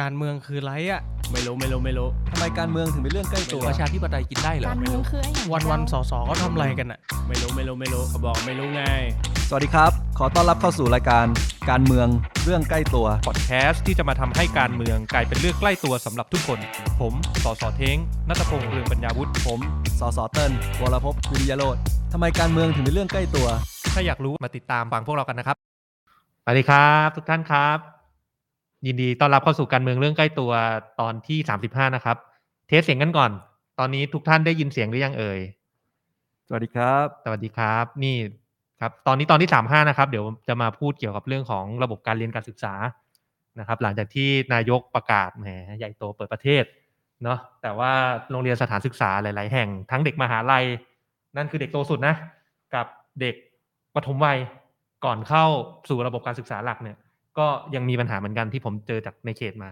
การเมืองคือไรอะไม่รู้ไม่รู้ไม่รู้ทำไมการเมืองถึงเป็นเรื่องใกล้ตัวประชาธิปไตยกินได้เหรอการเมืองคือไอ้อย่างวันวันๆสอสอก็ทำอะไรกันอะไม่รู้ไม่รู้ไม่รู้เขาบอกไม่รู้ไง สวัสดีครับ ขอต้อนรับเข้าสู่รายการการเมืองเรื่องใกล้ตัว พอดแคสต์ที่จะมาทำให้การเมืองกลายเป็นเรื่องใกล้ตัวสำหรับทุกคน ผมสอสอเท้งนัตพงษ์เรืองปัญญาวุฒิผมสสเติ้ลวรพวิริยโรธทำไมการเมืองถึงเป็นเรื่องใกล้ตัว ถ้าอยากรู้มาติดตามฟังพวกเรากันนะครับสวัสดีครับ ทุกท่านครับ ยินดีต้อนรับเข้าสู่การเมืองเรื่องใกล้ตัวตอนที่35นะครับ เทสเสียงกันก่อน ตอนนี้ทุกท่านได้ยินเสียงหรือยังเอ่ย สวัสดีครับ สวัสดีครับ นี่ครับ ตอนนี้ตอนที่สามห้านะครับ เดี๋ยวจะมาพูดเกี่ยวกับเรื่องของระบบการเรียนการศึกษานะครับ หลังจากที่นายกประกาศแหมใหญ่โตเปิดประเทศเนาะแต่ว่าโรงเรียนสถานศึกษาหลาย ๆ แห่งทั้งเด็กมหาลัย นั่นคือเด็กโตสุดนะ กับเด็กปฐมวัยก่อนเข้าสู่ระบบการศึกษาหลักเนี่ย ก็ยังมีปัญหาเหมือนกันที่ผมเจอจากในเขตมา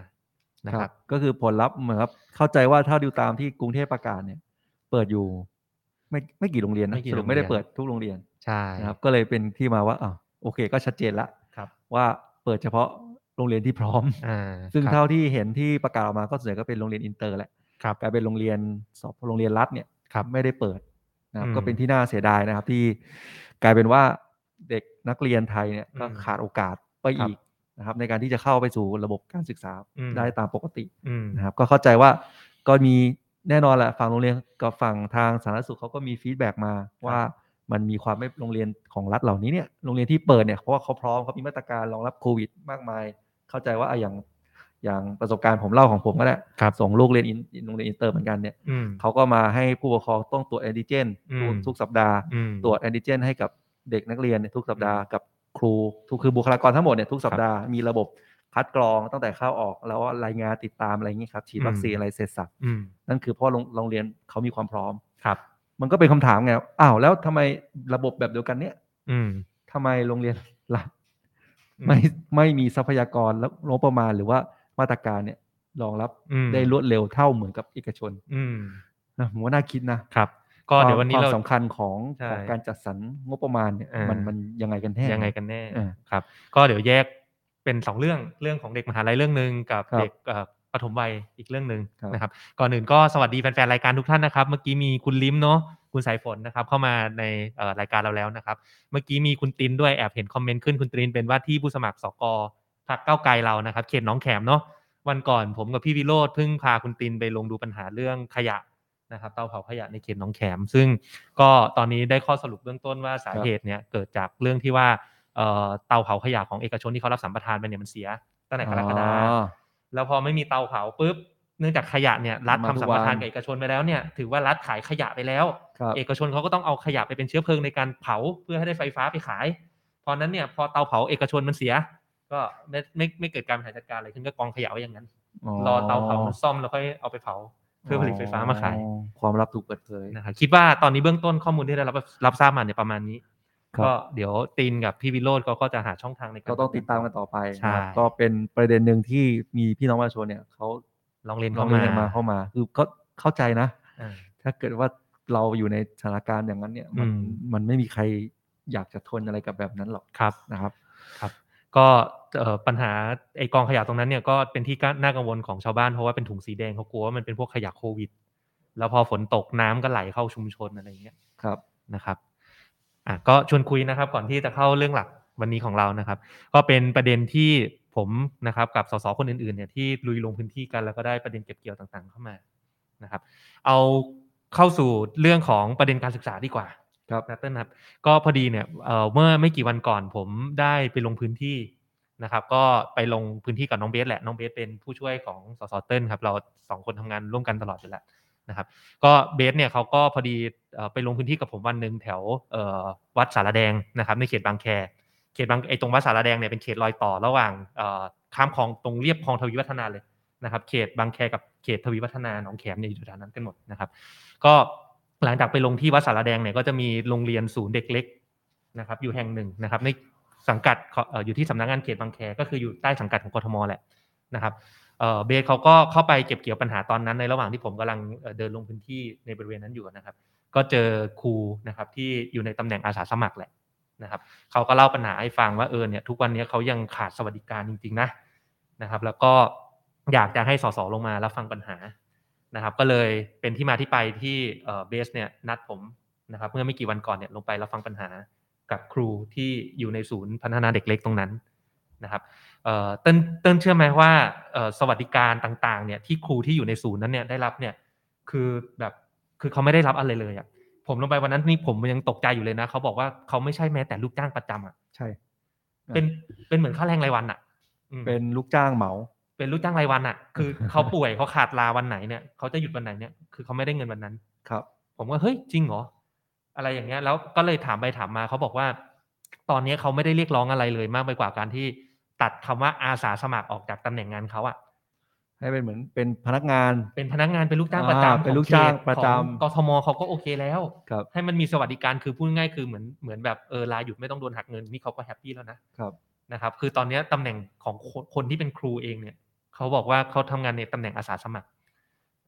นะครับ ก็คือผลลัพธ์เหมือนครับเข้าใจว่าถ้าดูตามที่กรุงเทพประกาศเนี่ย เปิดอยู่ ไม่ไม่กี่โรงเรียนนะไม่กี่สรุปโรงเรียนไม่ได้เปิดทุกโรงเรียนใช่นะครับ ก็เลยเป็นที่มาว่าอ่าโอเค ก็ชัดเจนละครับ ว่าเปิดเฉพาะโรงเรียนที่พร้อมอ่าซึ่งครับเท่าที่เห็นที่ประกาศออกมาก็ส่วนใหญ่ก็เป็นโรงเรียนอินเตอร์แหละครับกลายเป็นโรงเรียนสอบโรงเรียนรัฐเนี่ยครับไม่ได้เปิดนะครับอืมก็เป็นที่น่าเสียดายนะครับ ที่กลายเป็นว่าเด็กนักเรียนไทยเนี่ยก็อืมขาดโอกาสไปครับอีก นะครับในการที่จะเข้าไปสู่ระบบการศึกษาอืมได้ตามปกติอืมนะครับก็เข้าใจว่าก็มีแน่นอนแหละฝั่งโรงเรียนกับฝั่งทางสาธารณสุขเขาก็มีฟีดแบ็กมาว่ามันมีความไม่โรงเรียนของรัฐเหล่านี้เนี่ยโรงเรียนที่เปิดเนี่ยเพราะว่าเขาพร้อมเขามีมาตรการรองรับโควิด มากมาย เข้าใจว่าอะอย่างอย่างประสบการณ์ผมเล่าของผมก็ได้ครับส่งลูกเรียนอินโรงเรียนอินเตอร์เหมือนกันเนี่ยอืมเขาก็มาให้ผู้ปกครองต้องตรวจแอนติเจนอืมทุกสัปดาห์อืมตรวจแอนติเจนให้กับเด็กนักเรียนเนี่ยทุกสัปดาห์กับ ครูทุกคือบุคลากรทั้งหมดเนี่ยทุกสัปดาห์มีระบบคัดกรองตั้งแต่เข้าออกแล้วรายงานติดตามอะไรอย่างนี้ครับฉีดวัคซีนอืมอะไรเสร็จสรรพอืมนั่นคือเพราะโรงโรงเรียนเขามีความพร้อมครับ มันก็เป็นคำถามไงอ้าวแล้วทำไมระบบแบบเดียวกันเนี่ย อืมทำไมโรงเรียนรัฐอืมไม่ไม่มีทรัพยากรและงบประมาณหรือว่ามาตรการเนี่ยรองรับอืมได้รวดเร็วเท่าเหมือนกับเอกชน อืมนะผมว่าน่าคิดนะครับ ก็เดี๋ยววันนี้ควาเรามสำคัญของใช่ของการจัดสรรงบประมาณเนี่ยอ่ามัมันมันยังไงกันแน่ยังไงกันแน่อ่าครับ ก็เดี๋ยวแยกเป็นสองเรื่องเรื่องของเด็กมหาลัยเรื่องหนึ่งกับครับเด็กเอ่อปฐมวัยอีกเรื่องหนึ่งครับนะครับ ก่อนอื่นก็สวัสดีแฟนๆรายการทุกท่านนะครับ เมื่อกี้มีคุณลิมเนาะคุณสายฝนนะครับเข้ามาในเอ่อรายการเราแล้วนะครับ เมื่อกี้มีคุณตินด้วยแอบเห็นคอมเมนต์ขึ้นคุณตินเป็นว่าที่ผู้สมัครสกพรรคก้าวไกลเรานะครับ เขตหน้องแขมเนาะวันก่อนผมกับพี่วิโรธเพิ่งพาคุณตินไปลงดูปัญหาเรื่องขยะ นะครับเตาเผาขยะในเขตหน้องแขม ซึ่งก็ตอนนี้ได้ข้อสรุปเบื้องต้นว่าสาเหตุเนี่ยเกิดจากเรื่องที่ว่าเอ่อเตาเผาขยะของเอกชนที่เขารับสัมปทานไปเนี่ยมันเสียตั้งแต่กรกฎาคมอ๋อแล้วพอไม่มีเตาเผาปุ๊บเนื่องจากขยะเนี่ยรัฐมาทำทุกสัมปทานวันกับเอกชนไปแล้วเนี่ยถือว่ารัฐขายขยะไปแล้วครับเอกชนเขาก็ต้องเอาขยะไปเป็นเชื้อเพลิงในการเผาเพื่อให้ได้ไฟฟ้าไปขาย เพราะนั้นเนี่ยพอเตาเผาเอกชนมันเสีย ก็ไม่ไม่ไม่เกิดการบริหารจัดการอะไรขึ้นก็กองขยะไว้อย่างนั้น รอเตาเผามันซ่อมแล้วค่อยเอาไปเผา เพื่อผลิตไฟฟ้ามาขายอ๋อความลับถูกเปิดเผยนะครับคิดว่าตอนนี้เบื้องต้นข้อมูลที่ได้รับรับทราบมาเนี่ยประมาณนี้ครับก็เดี๋ยวตีนกับพี่วิโรจน์เขาก็จะหาช่องทางในการก็ต้องติดตามกันต่อไปใช่นะครับก็เป็นประเด็นหนึ่งที่มีพี่น้องประชาชนเนี่ยเขาลองเรียนร้เข้าองเรีมายนมาเข้ามาคือก็เข้าใจนะอ่าถ้าเกิดว่าเราอยู่ในสถานการณ์อย่างนั้นเนี่ยมันอืมมันไม่มีใครอยากจะทนอะไรกับแบบนั้นหรอกครับนะครับ ครับ ก็เอ่อ ปัญหาไอกองขยะตรงนั้นเนี่ยก็เป็นที่น่ากังวลของชาวบ้านเพราะว่าเป็นถุงสีแดงเขากลัวว่ามันเป็นพวกขยะโควิด แล้วพอฝนตกน้ำก็ไหลเข้าชุมชนอะไรอย่างเงี้ยครับนะครับอะก็ชวนคุยนะครับ ก่อนที่จะเข้าเรื่องหลักวันนี้ของเรานะครับ ก็เป็นประเด็นที่ผมนะครับกับสสคนอื่นๆเนี่ยที่ลุยลงพื้นที่กันแล้วก็ได้ประเด็นเก็บเกี่ยวต่างๆ เข้ามานะครับ เอาเข้าสู่เรื่องของประเด็นการศึกษาดีกว่าครับนะเติ้ลครับ ก็พอดีเนี่ยเอ่อเมื่อไม่กี่วันก่อนผมได้ไปลงพื้นที่ นะครับ ก็ไปลงพื้นที่กับน้องเบสแหละน้องเบสเป็นผู้ช่วยของสสเติ้ลครับเราสองคนทำงานร่วมกันตลอดอยู่แล้วนะครับก็เบสเนี่ยเขาก็พอดีไปลงพื้นที่กับผมวันหนึ่งแถววัดสารแดงนะครับในเขตบางแคเขตบางไอตรงวัดสารแดงเนี่ยเป็นเขตรอยต่อระหว่างข้ามคลองตรงเรียบคลองทวีวัฒนาเลยนะครับ เขตบางแคกับเขตทวีวัฒนาหนองแขมเนี่ยอยู่แถวนั้นกันหมดนะครับ ก็หลังจากไปลงที่วัดสารแดงเนี่ยก็จะมีโรงเรียนศูนย์เด็กเล็กนะครับอยู่แห่งหนึ่งนะครับใน สังกัดอยู่ที่สำนักงานเขตบางแคก็คืออยู่ใต้สังกัดของกทมแหละนะครับเบสเขาก็เข้าไปเก็บเกี่ยวปัญหาตอนนั้นในระหว่างที่ผมกำลังเดินลงพื้นที่ในบริเวณนั้นอยู่นะครับ ก็เจอครูนะครับที่อยู่ในตำแหน่งอาสาสมัครแหละนะครับเขาก็เล่าปัญหาให้ฟังว่าเออเนี่ยทุกวันนี้เขายังขาดสวัสดิการจริงๆนะนะครับ แล้วก็อยากจะให้สสลงมารับฟังปัญหานะครับ ก็เลยเป็นที่มาที่ไปที่เบสเนี่ยนัดผมนะครับ เมื่อไม่กี่วันก่อนเนี่ยลงไปรับฟังปัญหา กับครูที่อยู่ในศูนย์พัฒนาเด็กเล็กตรงนั้นนะครับเอ่อเต้นเต้นเชื่อไหมว่าเอ่อสวัสดิการต่างๆเนี่ยที่ครูที่อยู่ในศูนย์นั้นเนี่ยได้รับเนี่ยคือแบบคือเขาไม่ได้รับอะไรเลยอะผมลงไปวันนั้นนี่ผมยังตกใจอยู่เลยนะเขาบอกว่าเขาไม่ใช่แม้แต่ลูกจ้างประจำอะใช่ เป็นเป็นเหมือนค่าแรงรายวันอะอืมเป็นลูกจ้างเหมา เป็นลูกจ้างรายวันอะ คือเขาป่วยเขาขาดลาวันไหนเนี่ยเขาจะหยุดวันไหนเนี่ยคือเขาไม่ได้เงินวันนั้นครับ ผมว่าเฮ้ยจริงเหรอ อะไรอย่างเงี้ยแล้วก็เลยถามไปถามมาเขาบอกว่า ตอนนี้เขาไม่ได้เรียกร้องอะไรเลยมากไปกว่าการที่ตัดคำว่าอาสาสมัครออกจากตำแหน่งงานเขาอะให้เป็นเหมือนเป็นพนักงาน เป็นพนักงานเป็นลูกจ้างประอ่าจำเป็นลูกของจ้างขตประจำของกทมเขาก็โอเคแล้วครับให้มันมีสวัสดิการคือพูดง่ายๆคือเหมือนเหมือนแบบเออลาหยุดไม่ต้องโดนหักเงินนี่เขาก็ happy แล้วนะครับนะครับ คือตอนเนี้ยตำแหน่งของคนคนที่เป็นครูเองเนี่ยเขาบอกว่าเขาทำงานในตำแหน่งอาสาสมัคร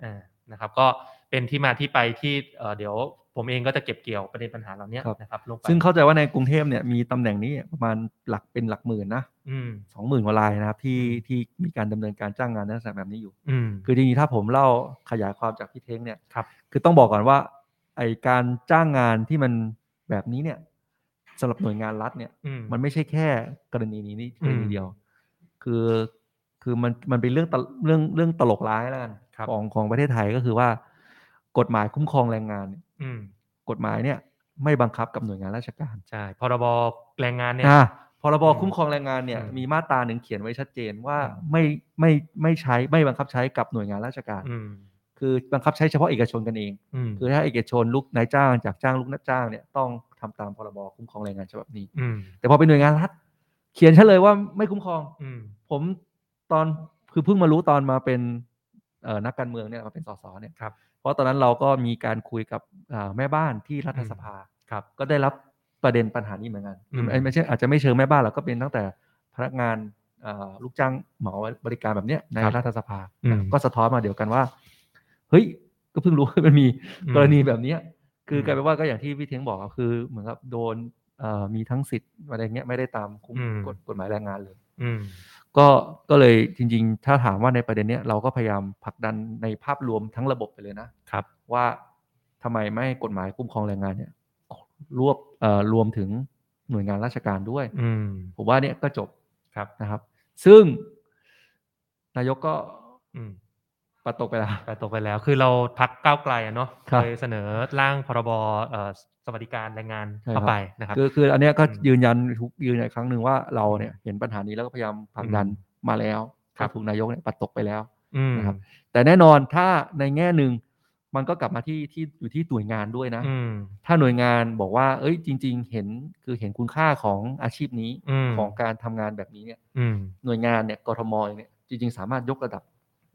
อ่านะครับ ก็เป็นที่มาที่ไปที่เอ่อเดี๋ยว ผมเองก็จะเก็บเกี่ยวประเด็นปัญหาเหล่านี้ครับนะครับลงไปซึ่งเข้าใจว่าในกรุงเทพเนี่ยมีตำแหน่งนี้ประมาณหลักเป็นหลักหมื่นนะอืมสองหมื่นกว่ารายนะครับที่อืมที่มีการดำเนินการจ้างงานในลักษณะแบบนี้อยู่อืมคือจริงๆถ้าผมเล่าขยายความจากพี่เท้งเนี่ยครับคือต้องบอกก่อนว่าไอการจ้างงานที่มันแบบนี้เนี่ยสำหรับหน่วยงานรัฐเนี่ยอืมมันไม่ใช่แค่กรณีนี้นี่กรณีอืมเดียว คือคือมันมันเป็นเรื่องตลเรื่องเรื่องตลกร้ายแล้วกันครับของของประเทศไทยก็คือว่า กฎหมายคุ้มครองแรงงานเนี่ยอืมกฎหมายเนี่ยไม่บังคับกับหน่วยงานราชการใช่พรบแรงงานเนี่ยอ่าพรบอืมคุ้มครองแรงงานเนี่ยอืมมีมาตราหนึ่งเขียนไว้ชัดเจนว่าอืมไม่ไม่ไม่ใช้ไม่บังคับใช้กับหน่วยงานราชการอืมคือบังคับใช้เฉพาะเอกชนกันเองอืมคือถ้าเอกชนลูกนายจ้างจากจ้างลูกนายจ้างเนี่ยต้องทำตามพรบคุ้มครองแรงงานฉบับนี้อืมแต่พอเป็นหน่วยงานรัฐ เขียนเฉลยว่าไม่คุ้มครองอืมผมตอนคือเพิ่งมารู้ตอนมาเป็นเอ่อนักการเมืองเนี่ยมาเป็นสสเนี่ยค รับเพราะตอนนั้นเราก็มีการคุยกับอ่าแม่บ้านที่รัฐสภาครับ ก็ได้รับประเด็นปัญหานี้เหมือนกันอืมไม่ไม่ใช่อาจจะไม่เชิงแม่บ้านหรอกก็เป็นตั้งแต่พนักงานอ่าลูกจ้างเหมาบริการแบบเนี้ยในครับรัฐสภาอืมก็สะท้อนมาเดียวกันว่า เฮ้ย ก็เพิ่งรู้ว่ามันมีอืมกรณีแบบเนี้ยคือมกลายเป็นว่าก็อย่างที่พี่เท้งบอกอะคือเหมือนกับโดนเอ่อมีทั้งสิทธิ์อะไรเงี้ยไม่ได้ตามคุ้มกฎกฎหมายแรงงานเลยอืม ก็ก็เลยจริง ๆ ถ้าถามว่าในประเด็นเนี้ยเราก็พยายามผลักดันในภาพรวมทั้งระบบไปเลยนะครับ ว่าทำไมไม่ให้กฎหมายคุ้มครองแรงงานเนี่ยรวบเอ่อรวมถึงหน่วยงานราชการด้วยอืมผมว่าเนี่ยก็จบครับนะครับ ซึ่งนายกก็อืม ปัดตกไปแล้วแต่ตกไปแล้ว คือเราพักก้าวไกลอะเนาะครับเคยเสนอร่างพรบเอ่อสวัสดิการแรงงานใช่เข้าครับไปนะครับคือคืออันเนี้ยก็อืมยืนยันทุกยืนยันอีกครั้งหนึ่งว่าเราเนี่ยเห็นปัญหานี้แล้วก็พยายามผลักดันอืมมาแล้วครับก็ถูกนายกเนี่ยปัดตกไปแล้วอืมนะครับแต่แน่นอนถ้าในแง่หนึ่งมันก็กลับมาที่ที่อยู่ที่หน่วยงานด้วยนะอืมถ้าหน่วยงานบอกว่า เอ้ย จริง ๆ เห็นคือเห็นคุณค่าของอาชีพนี้อืมของการทำงานแบบนี้เนี่ยอืมหน่วยงานเนี่ยกทมเองเนี่ยจริง ๆ สามารถยกระดับ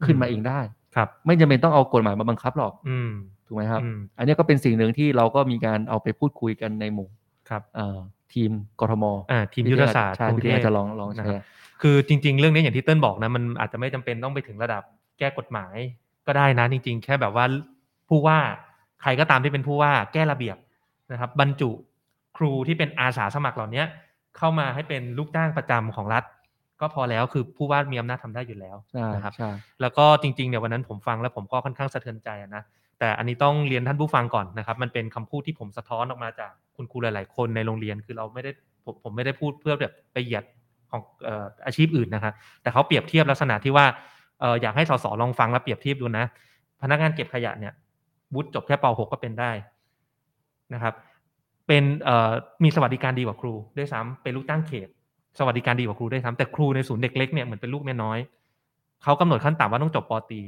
ขึ้นมาอืมเองได้ ครับ ไม่จำเป็นต้องเอากฎหมายมาบังคับหรอก อืมถูกไหมครับอืมอันเนี้ยก็เป็นสิ่งหนึ่งที่เราก็มีการเอาไปพูดคุยกันในหมู่ครับเอ่อทีมกทมอ่าทีมยุทธศาสตร์ใช่กรุงที่เทพอาจจะลองลองนะแชครับร์คือจริง ๆ เรื่องนี้อย่างที่เติ้ลบอกนะมันอาจจะไม่จำเป็นต้องไปถึงระดับแก้กฎหมายก็ได้นะ จริง ๆ แค่แบบว่าผู้ว่าใครก็ตามที่เป็นผู้ว่าแก้ระเบียบนะครับ บรรจุครูที่เป็นอาสาสมัครเหล่านี้เข้ามาให้เป็นลูกจ้างประจำของรัฐ ก็พอแล้วคือผู้ว่ามีอำนาจทำได้อยู่แล้วใช่นะครับใช่แล้วก็จริงๆเนี่ยวันนั้นผมฟังแล้วผมก็ค่อนข้างสะเทือนใจอะนะแต่อันนี้ต้องเรียนท่านผู้ฟังก่อนนะครับ มันเป็นคำพูดที่ผมสะท้อนออกมาจากคุณครูหลาย ๆ คนในโรงเรียนคือเราไม่ได้ผมผมไม่ได้พูดเพื่อแบบไปเหยียดของเอ่ออาชีพอื่นนะครับแต่เขาเปรียบเทียบลักษณะที่ว่าเอออยากให้สสลองฟังแล้วเปรียบเทียบดูนะ พนักงานเก็บขยะเนี่ยวุฒิจบแค่ป .6 ก็เป็นได้นะครับ เป็นเอ่อมีสวัสดิการดีกว่าครูด้วยซ้ำเป็นลูกจ้างเขต สวัสดิการดีกว่าครูด้วยซ้ำแต่ครูในศูนย์เด็กเล็กเนี่ยเหมือนเป็นลูกเมียน้อยเขากำหนดขั้นต่ำว่าต้องจบปตรี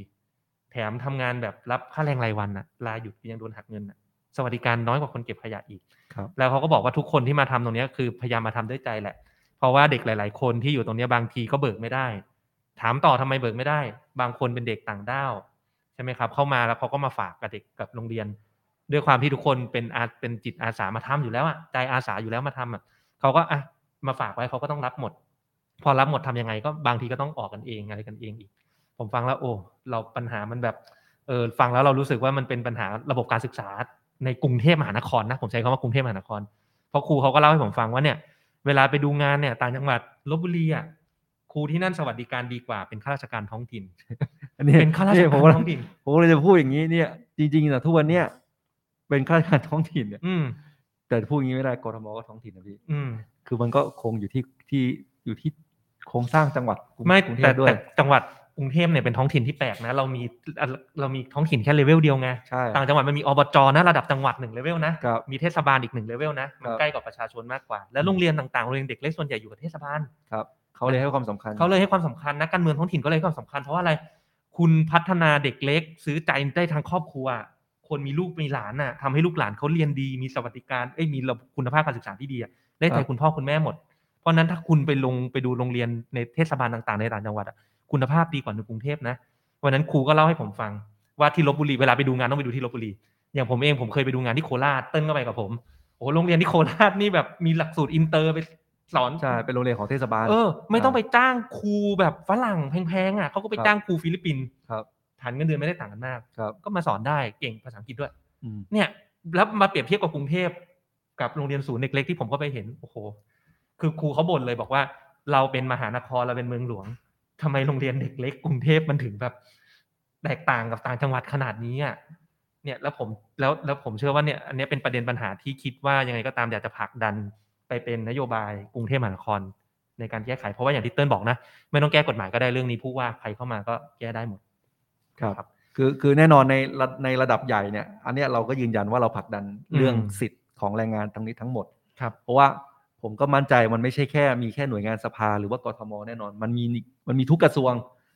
แถมทำงานแบบรับค่าแรงรายวันน่ะลาหยุดยังโดนหักเงินน่ะสวัสดิการน้อยกว่าคนเก็บขยะอีกครับแล้วเขาก็บอกว่าทุกคนที่มาทำตรงเนี้ยคือพยายามมาทำด้วยใจแหละ เพราะว่าเด็กหลาย ๆ คนที่อยู่ตรงเนี้ยบางทีก็เบิกไม่ได้ ถามต่อทำไมเบิกไม่ได้ บางคนเป็นเด็กต่างด้าวใช่ไหมครับ เข้ามาแล้วเขาก็มาฝากกับเด็กกับโรงเรียน ด้วยความที่ทุกคนเป็นอาเป็นจิตอาสามาทำอยู่แล้วอะใจอาสาอยู่แล้วมาทำอะเขาก็อะ มาฝากไว้เขาก็ต้องรับหมด พอรับหมดทำยังไงก็บางทีก็ต้องออกกันเองอะไรกันเองอีก ผมฟังแล้วโอ้เราปัญหามันแบบเออฟังแล้วเรารู้สึกว่ามันเป็นปัญหาระบบการศึกษาในกรุงเทพมหานครนะผมใช้คำว่ากรุงเทพมหานคร เพราะครูเขาก็เล่าให้ผมฟังว่าเนี่ยเวลาไปดูงานเนี่ยต่างจังหวัดลบบุรีอะคครูที่นั่นสวัสดิการดีกว่าเป็นข้าราชการท้องถิ่นอันนี้เป็นข้าราชนี่กาผมรว่าท้องถิ่นผมเลยจะพูดอย่างนี้เนี่ย จริงๆนะทุกวันเนี้ยเป็นข้าราชการท้องถิ่นเนี่ยอืม แต่พูดอย่างนี้ไม่ได้กทมก็ท้องถิ่นนะพี่อืมคือมันก็คงอยู่ที่ที่อยู่ที่โครงสร้างจังหวัดกรุงไม่กรุงเทแต่พด้วยแต่จังหวัดกรุงเทพเนี่ยเป็นท้องถิ่นที่แปลกนะ เรามีเรามีท้องถิ่นแค่เลเวลเดียวไงใช่ต่างจังหวัดมันมีอบจนะระดับจังหวัดหนึ่งเลเวลนะครับมีเทศบาลอีกหนึ่งเลเวลนะมันครับใกล้กับประชาชนมากกว่า แล้วโรงเรียนต่างๆโรงเรียนเด็กเล็กส่วนใหญ่อยู่กับเทศบาลครับเขาเลยให้ความสำคัญเขาเลยให้ความสำคัญนะการเมืองท้องถิ่นก็เลยให้ความสำคัญเพราะว่าอะไร คุณพัฒนาเด็กเล็ก ซื้อใจได้ทางครอบครัว คนมีลูกมีหลานน่ะทำให้ลูกหลานเขาเรียนดีมีสวัสดิการเอ้ยมีระบบคุณภาพการศึกษาที่ดีอะได้ใจครับคุณพ่อคุณแม่หมด เพราะฉะนั้นถ้าคุณไปลงไปดูโรงเรียนในเทศบาลต่างๆ ในต่างจังหวัดอะคุณภาพดีกว่าในกรุงเทพนะวันนั้นครูก็เล่าให้ผมฟังว่าที่ลบบุรีเวลาไปดูงานต้องไปดูที่ลบบุรีอย่างผมเองผมเคยไปดูงานที่โคราชเติ้ลก็ไปกับผมโอ้โหโรงเรียนที่โคราชนี่แบบมีหลักสูตรอินเตอร์ไปสอนใช่เป็นโรงเรียนของเทศบาลเออไม่ต้องไปจ้างครูแบบฝรั่งแพงๆอะเขาก็ไปครับจ้างครูฟิลิปปินส์ครับ ฐานเงินเดือนไม่ได้ต่างกันมากครับก็มาสอนได้เก่งภาษาอังกฤษด้วยอืมเนี่ยแล้วมาเปรียบเทียบกับกรุงเทพกับโรงเรียนศูนย์เด็กเล็กที่ผมก็ไปเห็นโอ้โหคือครูเขาบ่นเลยบอกว่า เราเป็นมหานครเราเป็นเมืองหลวงทำไมโรงเรียนเด็กเล็กกรุงเทพมันถึงแบบ แตกต่างกับต่างจังหวัดขนาดนี้อะเนี่ยแล้วผมแล้วแล้วผมเชื่อว่าเนี่ยอันเนี้ยเป็นประเด็นปัญหาที่คิดว่ายังไงก็ตามอยากจะผลักดันไปเป็นนโยบายกรุงเทพมหานครในการแก้ไข เพราะว่าอย่างที่เติ้ลบอกนะ ไม่ต้องแก้กฎหมายก็ได้เรื่องนี้ผู้ว่าใครเข้ามาก็แก้ได้หมด ครับครับคือคือแน่นอนในระในระดับใหญ่เนี่ย อันเนี้ยเราก็ยืนยันว่าเราผลักดันเรื่องอืมสิทธิ์ของแรงงานทั้งนี้ทั้งหมดครับเพราะว่าผมก็มั่นใจมันไม่ใช่แค่มีแค่หน่วยงานสภาหรือว่ากทมแน่นอน มันมีมันมีทุกกระทรวง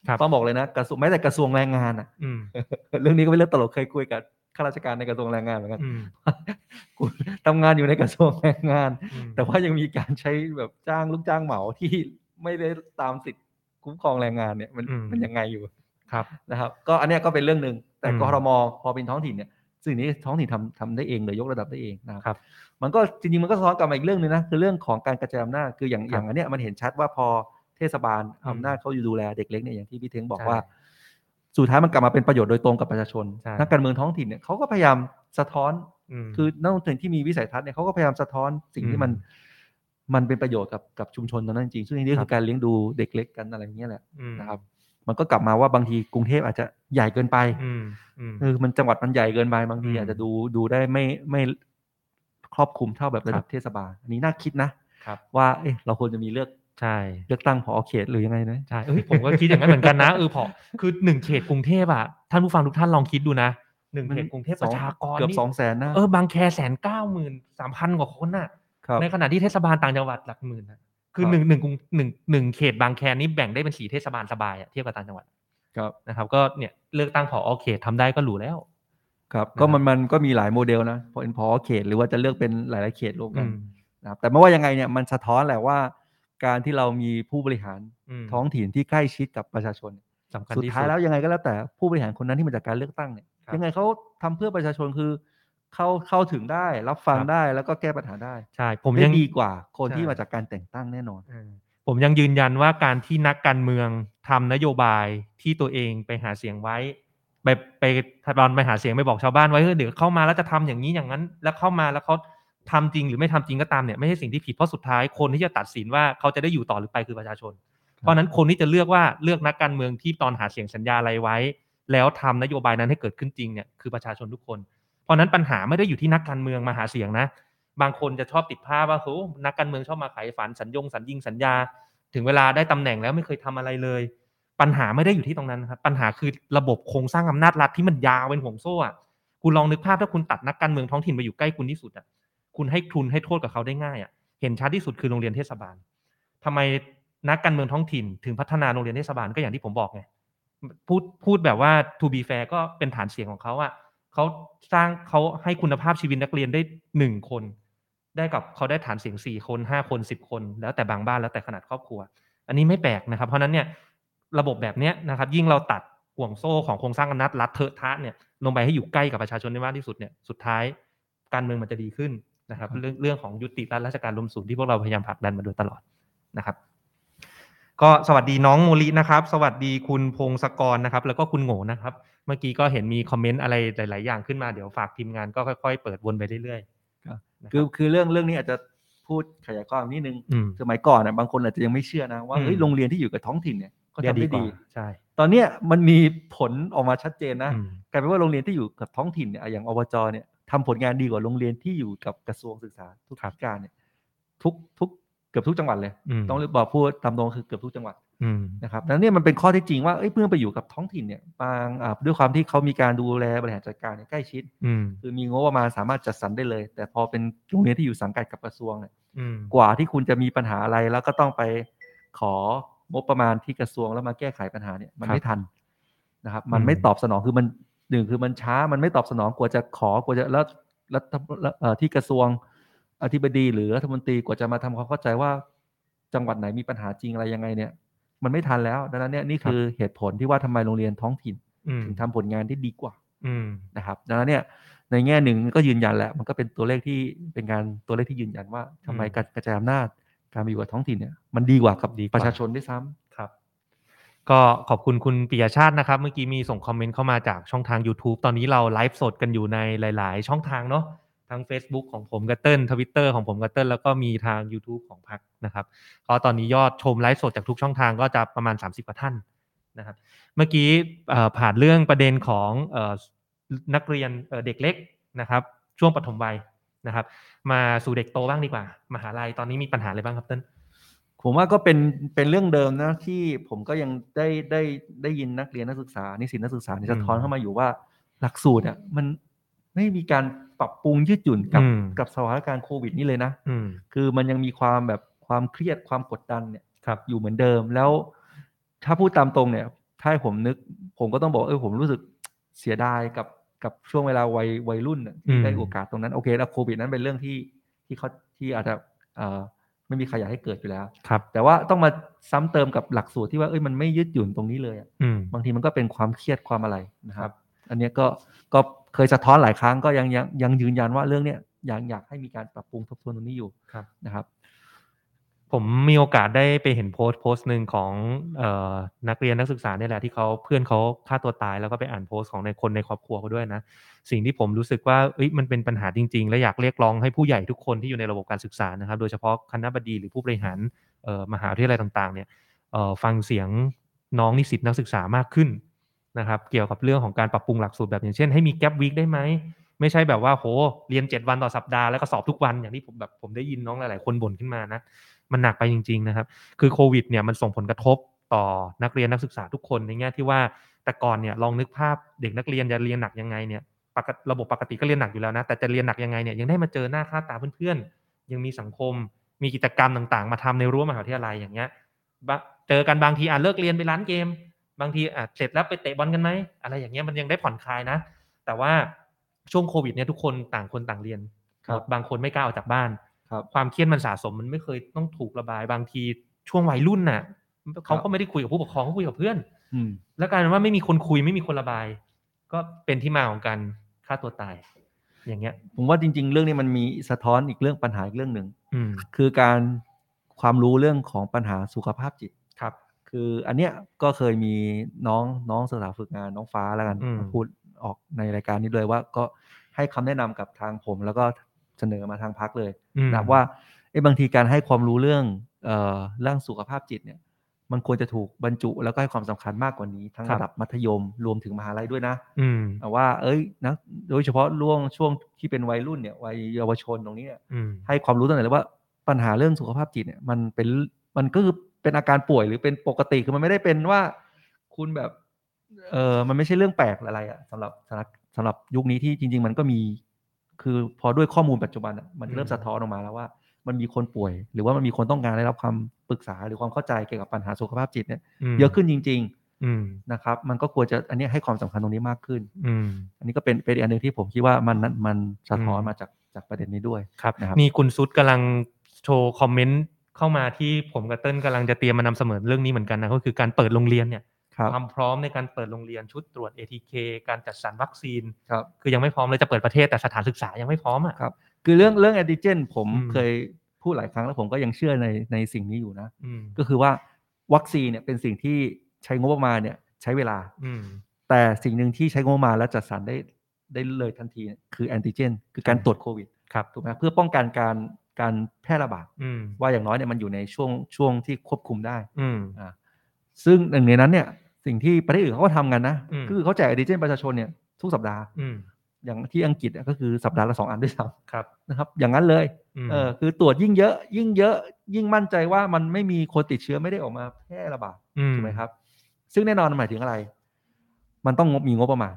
ครับต้องบอกเลยนะกระทรวงแม้แต่กระทรวงแรงงานอะอืมเรื่องนี้ก็เป็นเรื่องตลกเคยคุยกับข้าราชการในกระทรวงแรงงานเหมือนกันอืมกูทำงานอยู่ในกระทรวงแรงงานอืมแต่ว่ายังมีการใช้แบบจ้างลูกจ้างเหมาที่ไม่ได้ตามสิทธิ์คุ้มครองแรงงานเนี่ยมันอืมมันยังไงอยู่ ครับนะครับก็อันเนี้ยก็เป็นเรื่องหนึ่งแต่อืมกรมพอเป็นท้องถิ่นเนี่ยสิ่งนี้ท้องถิ่นทำทำได้เองเลยยกระดับได้เองนะคครัรับ มันก็จริงๆมันก็สะท้อนกลับมาอีกเรื่องหนึงนะคือเรื่องของการกระจายอำนาจคืออย่างครับอย่างอันเนี้ยมันเห็นชัดว่าพอเทศบาลอืมอำนาจเขาอยู่ดูแลเด็กเล็กเนี่ยอย่างที่พี่เทงบอกใช่ว่า สุดท้ายมันกลับมาเป็นประโยชน์โดยตรงกับประชาชนใช่นักการเมืองท้องถิ่นเนี่ยเขาก็พยายามสะท้อนมคือนักลงทุนที่มีวิสัยทัศน์เนี่ยเขาก็พยายามสะท้อนสิ่งที่มันอืมมันเป็นประโยชน์กับกับชุมชนตรงนั้นจริงๆซึ่งอันนี้ครัคืบอการเลี้ยงดูเด็กเล็กกันอะไรอย่างเงี้ยแหละมนะครับ มันก็กลับมาว่าบางทีกรุงเทพอาจจะใหญ่เกินไปอืมอืมคือมันจังหวัดมันใหญ่เกินไปบางทีอืมอาจจะดูดูได้ไม่ไม่ครอบคลุมเท่าแบบระดัครับบเทศบาลอันนี้น่าคิดนะครับว่าเอ๊ะเราควรจะมีเลือกใช่เลือกตั้งพอเขตหรือยังไงนะใช่เอ้ยผมก็คิดอย่างนั้นเหมือนกันนะเออพอคือหนึ่งเขตกรุงเทพอะท่านผู้ฟังทุกท่านลองคิดดูนะหนึ่งเขตกรุงเทพประชากรเกือบนี่สองแสนนะเออบางแคแสนเก้าหมื่นสามพันกว่าคนน่ะครับในขณะที่เทศบาลต่างจังหวัดหลักหมื่นน่ะ คือครับหนึ่งหนึ่งกรุงหนึ่งหนึ่งเขตบางแคนี่แบ่งได้เป็นสี่เทศบาลสบายอะเทียบกับต่างจังหวัดครับนะครับ ก็เนี่ยเลือกตั้งผอเขตทำได้ก็หรูแล้วครับนะครับ ก็มันมันก็มีหลายโมเดลนะพอเป็นพอเขตหรือว่าจะเลือกเป็นหลายๆเขตรวมอืกันมนะครับแต่ไม่ว่ายังไงเนี่ยมันสะท้อนแหละว่า การที่เรามีผู้บริหารมท้องถิ่นที่ใกล้ชิดกับประชาชนสำคัญสุดที่ท้ายแล้วยังไงก็แล้วแต่ผู้บริหารคนนั้นที่มาจากการเลือกตั้งเนี่ยครับยังไงเขาทำเพื่อประชาชนคือ เข้าเข้าถึงได้ รับฟังครับได้แล้วก็แก้ปัญหาได้ใช่ผมได้ยังดีกว่า คนที่ใช่มาจากการแต่งตั้งแน่นอนเออผมยังยืนยันว่าการที่นักการเมืองทำนโยบายที่ตัวเองไปหาเสียงไว้ ไปไปตอนไปหาเสียงไปบอกชาวบ้านไว้เฮ้ยเดี๋ยวเข้ามาแล้วจะทำอย่างนี้อย่างนั้น แล้วเข้ามาแล้วเขาทำจริงหรือไม่ทำจริงก็ตามเนี่ยไม่ใช่สิ่งที่ผิดเพราะสุดท้ายคนที่จะตัดสินว่าเขาจะได้อยู่ต่อหรือไปคือประชาชน เพราะฉะนั้นคนที่จะเลือกว่าเลือกนักการเมืองที่ตอนหาเสียงสัญญาอะไรไว้ แล้วทำนโยบายนั้นให้เกิดขึ้นจริงเนี่ยคือประชาชนทุกคนเพ ราะนั้นปัญหาไม่ได้อยู่ที่นักการเมืองมาหาเสียงนะ บางคนจะชอบติดภาพว่าโหนักการเมืองชอบมาขายฝันสัญญงสัญญิงสัญญา ถึงเวลาได้ตำแหน่งแล้วไม่เคยทำอะไรเลย ปัญหาไม่ได้อยู่ที่ตรงนั้นครับปัญหาคือระบบโครงสร้างอำนาจรัฐที่มันยาวเป็นห่วงโซ่อะคุณลองนึกภาพถ้าคุณตัดนักการเมืองท้องถิ่นมาอยู่ใกล้คุณที่สุดอะคุณให้ทุนให้โทษกับเขาได้ง่ายอะเห็นชัดที่สุดคือโรงเรียนเทศบาลทำไมนักการเมืองท้องถิ่น ถึงพัฒนาโรงเรียนเทศบาลก็อย่างที่ผมบอกไงพูดพูดแบบว่า to be fair ก็เป็นฐานเสียงของเขาอะ เขาสร้างเขาให้คุณภาพชีวิตนักเรียนได้หนึ่งคน ได้กับเขาได้ฐานเสียงสี่คนห้าคนสิบคน แล้วแต่บางบ้านแล้วแต่ขนาดครอบครัว อันนี้ไม่แปลกนะครับ เพราะฉะนั้นเนี่ยระบบแบบเนี้ยนะครับ ยิ่งเราตัดห่วงโซ่ของโครงสร้างอำนาจรัฐเทอะทะเนี่ยลงไปให้อยู่ใกล้กับประชาชนได้มากที่สุดเนี่ยสุดท้ายการเมืองมันจะดีขึ้นนะครับครับเรื่องเรื่องของยุติรัฐราชการรวมศูนย์ที่พวกเราพยายามผลักดันมาโดยตลอดนะครับ ก็สวัสดีน้องโมลินะครับ สวัสดีคุณพงศกรนะครับ แล้วก็คุณโง่นะครับ เมื่อกี้ก็เห็นมีคอมเมนต์อะไรหลาย ๆ อย่างขึ้นมาเดี๋ยวฝากทีมงานก็ค่อย ๆ เปิดวนไปเรื่อยๆครับนะคือคือเรื่องเรื่องนี้อาจจะพูดขยายความนิดนึงอืมสมัยก่อนน่ะบางคนอาจจะยังไม่เชื่อนะว่าอืมเฮ้ยโรงเรียนที่อยู่กับท้องถิ่นเนี่ยเขาทำได้กว่าดีใช่ ตอนเนี้ยมันมีผลออกมาชัดเจนนะอืมกลายเป็นว่าโรงเรียนที่อยู่กับท้องถิ่นเนี่ยอย่างอบจเนี่ยทำผลงานดีกว่าโรงเรียนที่อยู่กับกระทรวงศึกษาทุกครับการเนี่ยทุกทุก เกือบทุกจังหวัดเลยอืมต้องบอกพูดตามตรงคือเกือบทุกจังหวัดอืมนะครับแล้วเนี่ยมันเป็นข้อเที่จริงว่าเอ้ยเมื่อไปอยู่กับท้องถิ่นเนี่ยบางอ่าด้วยความที่เขามีการดูแลบริหารจัดการเนี่ยใกล้ชิดอืมคือมีงบประมาณสามารถจัดสรรได้เลย แต่พอเป็นโรงเรียนที่อยู่สังกัดกับกระทรวงเนี่ยอืมกว่าที่คุณจะมีปัญหาอะไรแล้วก็ต้องไปของบประมาณที่กระทรวงแล้วมาแก้ไขปัญหาเนี่ยมันไม่ทันนะครับ มันไม่ตอบสนองคือมันหนึ่งคือมันช้ามันไม่ตอบสนองกว่าจะขอกว่าจะแล้วรัฐเอ่อที่กระทรวง อธิบดีหรือรัฐมนตรีกว่าจะมาทำความเข้าใจว่าจังหวัดไหนมีปัญหาจริงอะไรยังไงเนี่ย มันไม่ทันแล้วดังนั้นเนี่ยนี่คือเหตุผลที่ว่าทำไมโรงเรียนท้องถิ่นอืมถึงทำผลงานที่ดีกว่าอืมนะครับดังนั้นเนี่ยในแง่หนึ่งก็ยืนยันแหละมันก็เป็นตัวเลขที่เป็นการตัวเลขที่ยืนยันว่าทำไมอืมการกระจายอำนาจการมาอยู่กับท้องถิ่นเนี่ยมันดีกว่ากับดีกว่าประชาชนด้วยซ้ำครับ ก็ขอบคุณคุณปิยชาตินะครับ เมื่อกี้มีส่ง comment เข้ามาจากช่องทาง YouTube ตอนนี้เราไลฟ์สดกันอยู่ในหลาย ๆ ช่องทางเนาะ ทั้ง Facebook ของผมกับเติ้ลทวิตเตอร์ของผมกับเติ้ลแล้วก็มีทาง YouTube ของพรรคนะครับก็ตอนนี้ยอดชมไลฟ์สดจากทุกช่องทางก็จะประมาณ 30กว่าท่านนะครับเมื่อกี้เอ่อผ่านเรื่องประเด็นของเอ่อนักเรียนเอ่อเด็กเล็กนะครับ ช่วงปฐมวัยนะครับ มาสู่เด็กโตบ้างดีกว่า มหาลัยตอนนี้มีปัญหาอะไรบ้างครับเติ้ลผมว่าก็เป็นเป็นเรื่องเดิมนะที่ผมก็ยังได้ได้ได้ยินนักเรียนนักศึกษานิสิตนักศึกษาเนี่ยอืมสะท้อนเข้ามาอยู่ว่าหลักสูตรเนี่ยมัน ไม่มีการปรับปรุงยืดหยุ่นกับอืมกับสถานการณ์โควิดนี่เลยนะอืมคือมันยังมีความแบบความเครียดความกดดันเนี่ยครับอยู่เหมือนเดิมแล้วถ้าพูดตามตรงเนี่ย ถ้าให้ผมนึก ผมก็ต้องบอกเออผมรู้สึกเสียดายกับกับช่วงเวลาวัยวัยรุ่นน่ะที่อืมได้โอกาสตรงนั้นโอเคแล้วโควิดนั้นเป็นเรื่องที่ที่เขาที่อาจจะเอ่อไม่มีใครอยากให้เกิดอยู่แล้วครับ แต่ว่าต้องมาซ้ำเติมกับหลักสูตรที่ว่าเอ้ยมันไม่ยืดหยุ่นตรงนี้เลยอะอืมบางทีมันก็เป็นความเครียดความอะไรนะคครัรับบอันเนี้ยก็ก็ เคยสะท้อนหลายครั้งก็ยังยังยังยืนยันว่าเรื่องเนี้ยยังอยากให้มีการปรับปรุงทบทวนตรงนี้อยู่ครับนะครับ ผมมีโอกาสได้ไปเห็นโพสต์โพสต์หนึ่งของเอ่อนักเรียนนักศึกษาเนี่ยแหละที่เขาเพื่อนเขาฆ่าตัวตายแล้วก็ไปอ่านโพสต์ของในคนในครอบครัวเขาด้วยนะ สิ่งที่ผมรู้สึกว่าเอ้ยมันเป็นปัญหาจริง ๆ และอยากเรียกร้องให้ผู้ใหญ่ทุกคนที่อยู่ในระบบการศึกษานะครับ โดยเฉพาะคณะบดีหรือผู้บริหารเอ่อมหาวิทยาลัยต่าง ๆ เนี่ยเอ่อฟังเสียงน้องนิสิตนักศึกษามากขึ้น นะครับเกี่ยวกับเรื่องของการปรับปรุงหลักสูตรแบบอย่างเช่นให้มีแก p วีคได้ไหมไม่ใช่แบบว่าโหเรียน 7 วันต่อสัปดาห์แล้วก็สอบทุกวันอย่างที่ผมแบบผมได้ยินน้องหลายๆ คนบ่นขึ้นมานะมันหนักไปจริง ๆนะครับ คือโควิดเนี่ยมันส่งผลกระทบต่อนักเรียนนักศึกษาทุกคนในแง่ที่ว่าแต่ก่อนเนี่ยลองนึกภาพเด็กนักเรียนจะเรียนหนักยังไงเนี่ยระบบปกติก็เรียนหนักอยู่แล้วนะแต่จะเรียนหนักยังไงเนี่ยยังได้มาเจอหน้าค่าตาเพื่อนๆ ยังมีสังคม มีกิจกรรมต่างๆ มาทำในรั้วมหาวิทยาลัยอย่างเงี้ยบเจอกันบางทีอะเลิกเรียนไปร้านเกม บางทีอะเสร็จแล้วไปเตะบอลกันไหมอะไรอย่างเงี้ยมันยังได้ผ่อนคลายนะ แต่ว่าช่วงโควิดเนี่ยทุกคนต่างคนต่างเรียนครับบางคนไม่กล้าออกจากบ้านครับความเครียดมันสะสมมันไม่เคยต้องถูกระบายบางทีช่วงวัยรุ่นน่ะเขาก็ไม่ได้คุยกับผู้ปกครองเขาคุยกับเพื่อนอืมแล้วกลายเป็นว่าไม่มีคนคุยไม่มีคนระบาย ก็เป็นที่มาของการฆ่าตัวตาย อย่างเงี้ย ผมว่าจริง ๆ เรื่องนี้มันมีสะท้อนอีกเรื่องปัญหาอีกเรื่องหนึ่งอืมคือการความรู้เรื่องของปัญหาสุขภาพจิต ครับคืออันเนี้ยก็เคยมีน้องน้องศึกษาฝึกงานน้องฟ้าแล้วกันอืมมาพูดออกในรายการนี้เลยว่าก็ให้คำแนะนำกับทางผมแล้วก็เสนอมาทางพักเลยอืมนะว่าเอ้บางทีการให้ความรู้เรื่องเอ่อเรื่องสุขภาพจิตเนี่ย มันควรจะถูกบรรจุแล้วก็ให้ความสำคัญมากกว่านี้ ทั้งระดับมัธยมรวมถึงมหาลัยด้วยนะ อืมว่า เอ้ยนะโดยเฉพาะร่วงช่วงที่เป็นวัยรุ่นเนี่ยวัยเยาวชนตรงนี้เนี่ยอืมให้ความรู้ตั้งแต่เลยว่าปัญหาเรื่องสุขภาพจิตเนี่ยมันเป็นมันก็คือ เป็นอาการป่วยหรือเป็นปกติคือมันไม่ได้เป็นว่าคุณแบบเออมันไม่ใช่เรื่องแปลกอะไรอะสำหรับสำหรับสำหรับยุคนี้ที่จริง ๆ มันก็มี คือพอด้วยข้อมูลปัจจุบันอะมันเริ่มอืมสะท้อนออกมาแล้วว่า มันมีคนป่วย หรือว่ามันมีคนต้องการได้รับความปรึกษาหรือความเข้าใจเกี่ยวกับปัญหาสุขภาพจิตเนี่ยมเยอะขึ้นจริงอืมๆนะครับ มันก็ควรจะอันนี้ให้ความสำคัญตรงนี้มากขึ้น อืมอันนี้ก็เป็นเป็นอีกอันหนึ่งที่ผมคิดว่ามันนั้นมันสะท้อนอืมมาจากจากประเด็นนี้ด้วยครับนะครับนี่คุณซุดกำลังโชว์คอมเมนต์ เข้ามาที่ผมกับเติ้ลกำลังจะเตรียมมานำเสนอเรื่องนี้เหมือนกันนะก็คือการเปิดโรงเรียนเนี่ยครับความพร้อมในการเปิดโรงเรียนชุดตรวจ ATK การจัดสรรวัคซีนครับคือยังไม่พร้อมเลยจะเปิดประเทศแต่สถานศึกษายังไม่พร้อมอะครับคือเรื่องเรื่องแอนติเจนผมอืมเคยพูดหลายครั้งแล้วผมก็ยังเชื่อในในสิ่งนี้อยู่นะอืมก็คือว่าวัคซีนเนี่ยเป็นสิ่งที่ใช้งบประมาณเนี่ยใช้เวลาอืมแต่สิ่งหนึ่งที่ใช้งบประมาณแล้วจัดสรรได้ได้เลยทันทีเนี่ยคือแอนติเจนคือการใช่ตรวจโควิดครับถูกไหมเพื่อป้องกันการ การแพร่ระบาดอืมว่าอย่างน้อยเนี่ยมันอยู่ในช่วงช่วงที่ควบคุมได้อืมอ่าซึ่งหนึ่งในนั้นเนี่ย สิ่งที่ประเทศอื่นเขาก็ทำกันนะอืมก็คือเขาแจกอดิเจนประชาชนเนี่ยทุกสัปดาห์อืมอย่างที่อังกฤษอะก็คือสัปดาห์ละสองอันด้วยซ้ครับำนะครับ อย่างนั้นเลยมเออคือตรวจยิ่งเยอะ ยิ่งเยอะ ยิ่งมั่นใจว่ามันไม่มีคนติดเชื้อไม่ได้ออกมาแพร่ระบาดถูกไหมครับ ซึ่งแน่นอนมันหมายถึงอะไร มันต้องงบมีงบประมาณ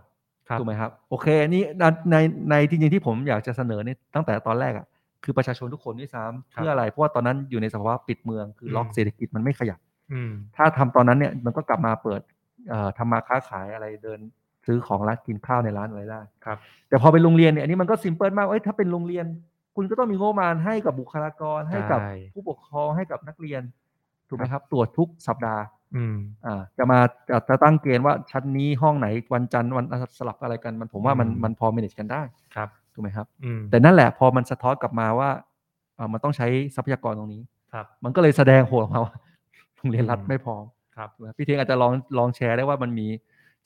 ครับถูกไหมครับ โอเคอันนี้ในในในจริงๆที่ผมอยากจะเสนอเนี่ยตั้งแต่ตอนแรกอะ คือประชาชนทุกคนด้วยซ้ำเพื่ออะไรเพราะว่าตอนนั้นอยู่ในสภาวะปิดเมือง คือล็อกอืมเศรษฐกิจมันไม่ขยับอืมถ้าทำตอนนั้นเนี่ยมันก็กลับมาเปิดเอ่อทำมาค้าขายอะไรเดินซื้อของร้านกินข้าวในร้านอะไรได้ครับ แต่พอเป็นโรงเรียนเนี่ยอันนี้มันก็ซิมเพิลมากเอ้ยถ้าเป็นโรงเรียน คุณก็ต้องมีงบประมาณให้กับบุคลากรให้กับใช่ผู้ปกครองให้กับนักเรียนถูกไหมครับ ตรวจทุกสัปดาห์ อืมอ่า จะมาจะจะตั้งเกณฑ์ว่าชั้นนี้ห้องไหนวันจันทร์วันสลับอะไรกันมันผมว่ามันอืมมันพอ manage กันได้ครับ ถูกไหมครับอืมแต่นั่นแหละพอมันสะท้อนกลับมาว่าเอ่อมันต้องใช้ทรัพยากรตรงนี้ครับ มันก็เลยแสดงผลออกมาว่าโรงเรียนรัฐอืมไม่พร้อมครับถูกไหมพี่เทงอาจจะลองลองแชร์ได้ว่ามันมี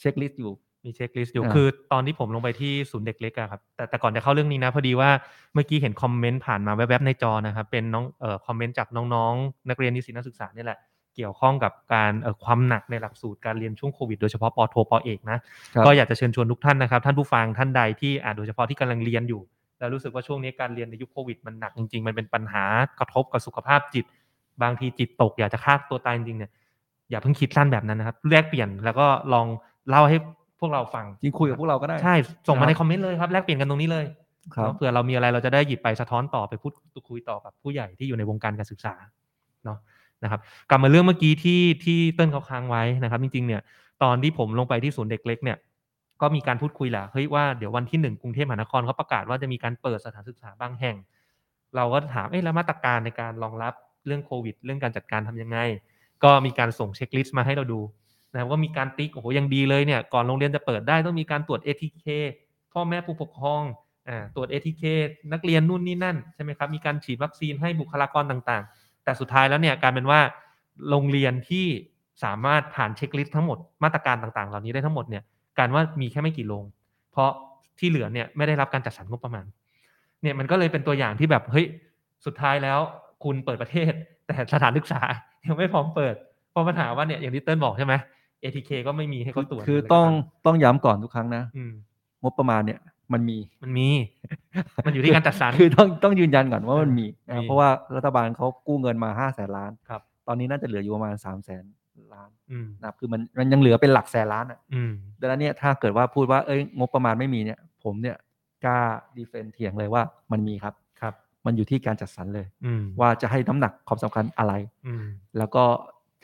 เช็คลิสต์อยู่มี checklist อยู่อ่าคือตอนที่ผมลงไปที่ศูนย์เด็กเล็กอะครับแต่แต่ก่อนจะเข้าเรื่องนี้นะพอดีว่าเมื่อกี้เห็น comment ผ่านมาแวบๆในจอนะครับเป็นน้องเอ่อ comment จากน้องๆ นักเรียนนิสิตนักศึกษาเนี่ยแหละ เกี่ยวข้องกับการเอ่อความหนักในหลักสูตรการเรียนช่วงโควิดโดยเฉพาะปอโทปอเอกนะครับก็อยากจะเชิญชวนทุกท่านนะครับ ท่านผู้ฟังท่านใดที่อ่าโดยเฉพาะที่กำลังเรียนอยู่ แล้วรู้สึกว่าช่วงนี้การเรียนในยุคโควิดมันหนักจริงๆ มันเป็นปัญหากระทบกับสุขภาพจิต บางทีจิตตกอยากจะฆ่าตัวตายจริงๆเนี่ยอย่าเพิ่งคิดสั้นแบบนั้นนะครับแลกเปลี่ยนแล้วก็ลองเล่าให้พวกเราฟังจริงคุยกับพวกเราก็ได้ใช่ส่งมาครับในคอมเมนต์เลยครับแลกเปลี่ยนกันตรงนี้เลยครับเนาะเผื่อเรามีอะไรเราจะได้หยิบไปสะท้อนต่อไปพูดคุยต่อกับผู้ใหญ่ที่อยู่ในวงการการศึกษาเนาะ นะครับกลับมาเรื่องเมื่อกี้ที่ที่เติ้ลเขาค้างไว้นะครับ จริงๆเนี่ยตอนที่ผมลงไปที่ศูนย์เด็กเล็กเนี่ยก็มีการพูดคุยแหละเฮ้ยว่าเดี๋ยววันที่หนึ่งกรุงเทพมหานครเขาประกาศว่าจะมีการเปิดสถานศึกษาบางแห่ง เราก็ถามเอ๊ะแล้วมาตรการในการรองรับเรื่องโควิด เรื่องการจัดการทำยังไง ก็มีการส่งเช็คลิสต์มาให้เราดูนะครับว่ามีการติ๊กโอ้โหยังดีเลยเนี่ยก่อนโรงเรียนจะเปิดได้ต้องมีการตรวจ ATK พ่อแม่ผู้ปกครองอ่าตรวจ ATK นักเรียนนู่นนี่นั่นใช่ไหมครับมีการฉีดวัคซีนให้บุคลากรต่างๆ แต่สุดท้ายแล้วเนี่ยการเป็นว่าโรงเรียนที่สามารถผ่านเช็คลิสต์ทั้งหมดมาตรการต่างๆ เหล่านี้ได้ทั้งหมดเนี่ยการว่ามีแค่ไม่กี่โรงเพราะที่เหลือเนี่ยไม่ได้รับการจัดสรรงบประมาณเนี่ยมันก็เลยเป็นตัวอย่างที่แบบเฮ้ยสุดท้ายแล้วคุณเปิดประเทศ แต่สถานศึกษายังไม่พร้อมเปิดเพราะปัญหาว่าเนี่ยอย่างที่เติ้ลบอกใช่ไหม ATK ก็ไม่มีให้เขาตรวจคืออะไรต้องต่าต้องย้ำก่อนทุกครั้งนะอืมงบประมาณเนี่ย มันมีมันมี มันอยู่ที่การจัดสรรคือต้องต้องยืนยันก่อนว่ามันมีนะมีเพราะว่ารัฐบาลเขากู้เงินมาห้าแสนล้านครับ ตอนนี้น่าจะเหลืออยู่ประมาณสามแสนล้านอืมนะครับคือมันมันยังเหลือเป็นหลักแสนล้านอะอืมดังนั้นเนี่ยถ้าเกิดว่าพูดว่าเอ้ยงบประมาณไม่มีเนี่ย ผมเนี่ยกล้าดีเฟนเถียงเลยว่ามันมีครับครับ มันอยู่ที่การจัดสรรเลยอืมว่าจะให้น้ำหนักความสำคัญอะไรอืมแล้วก็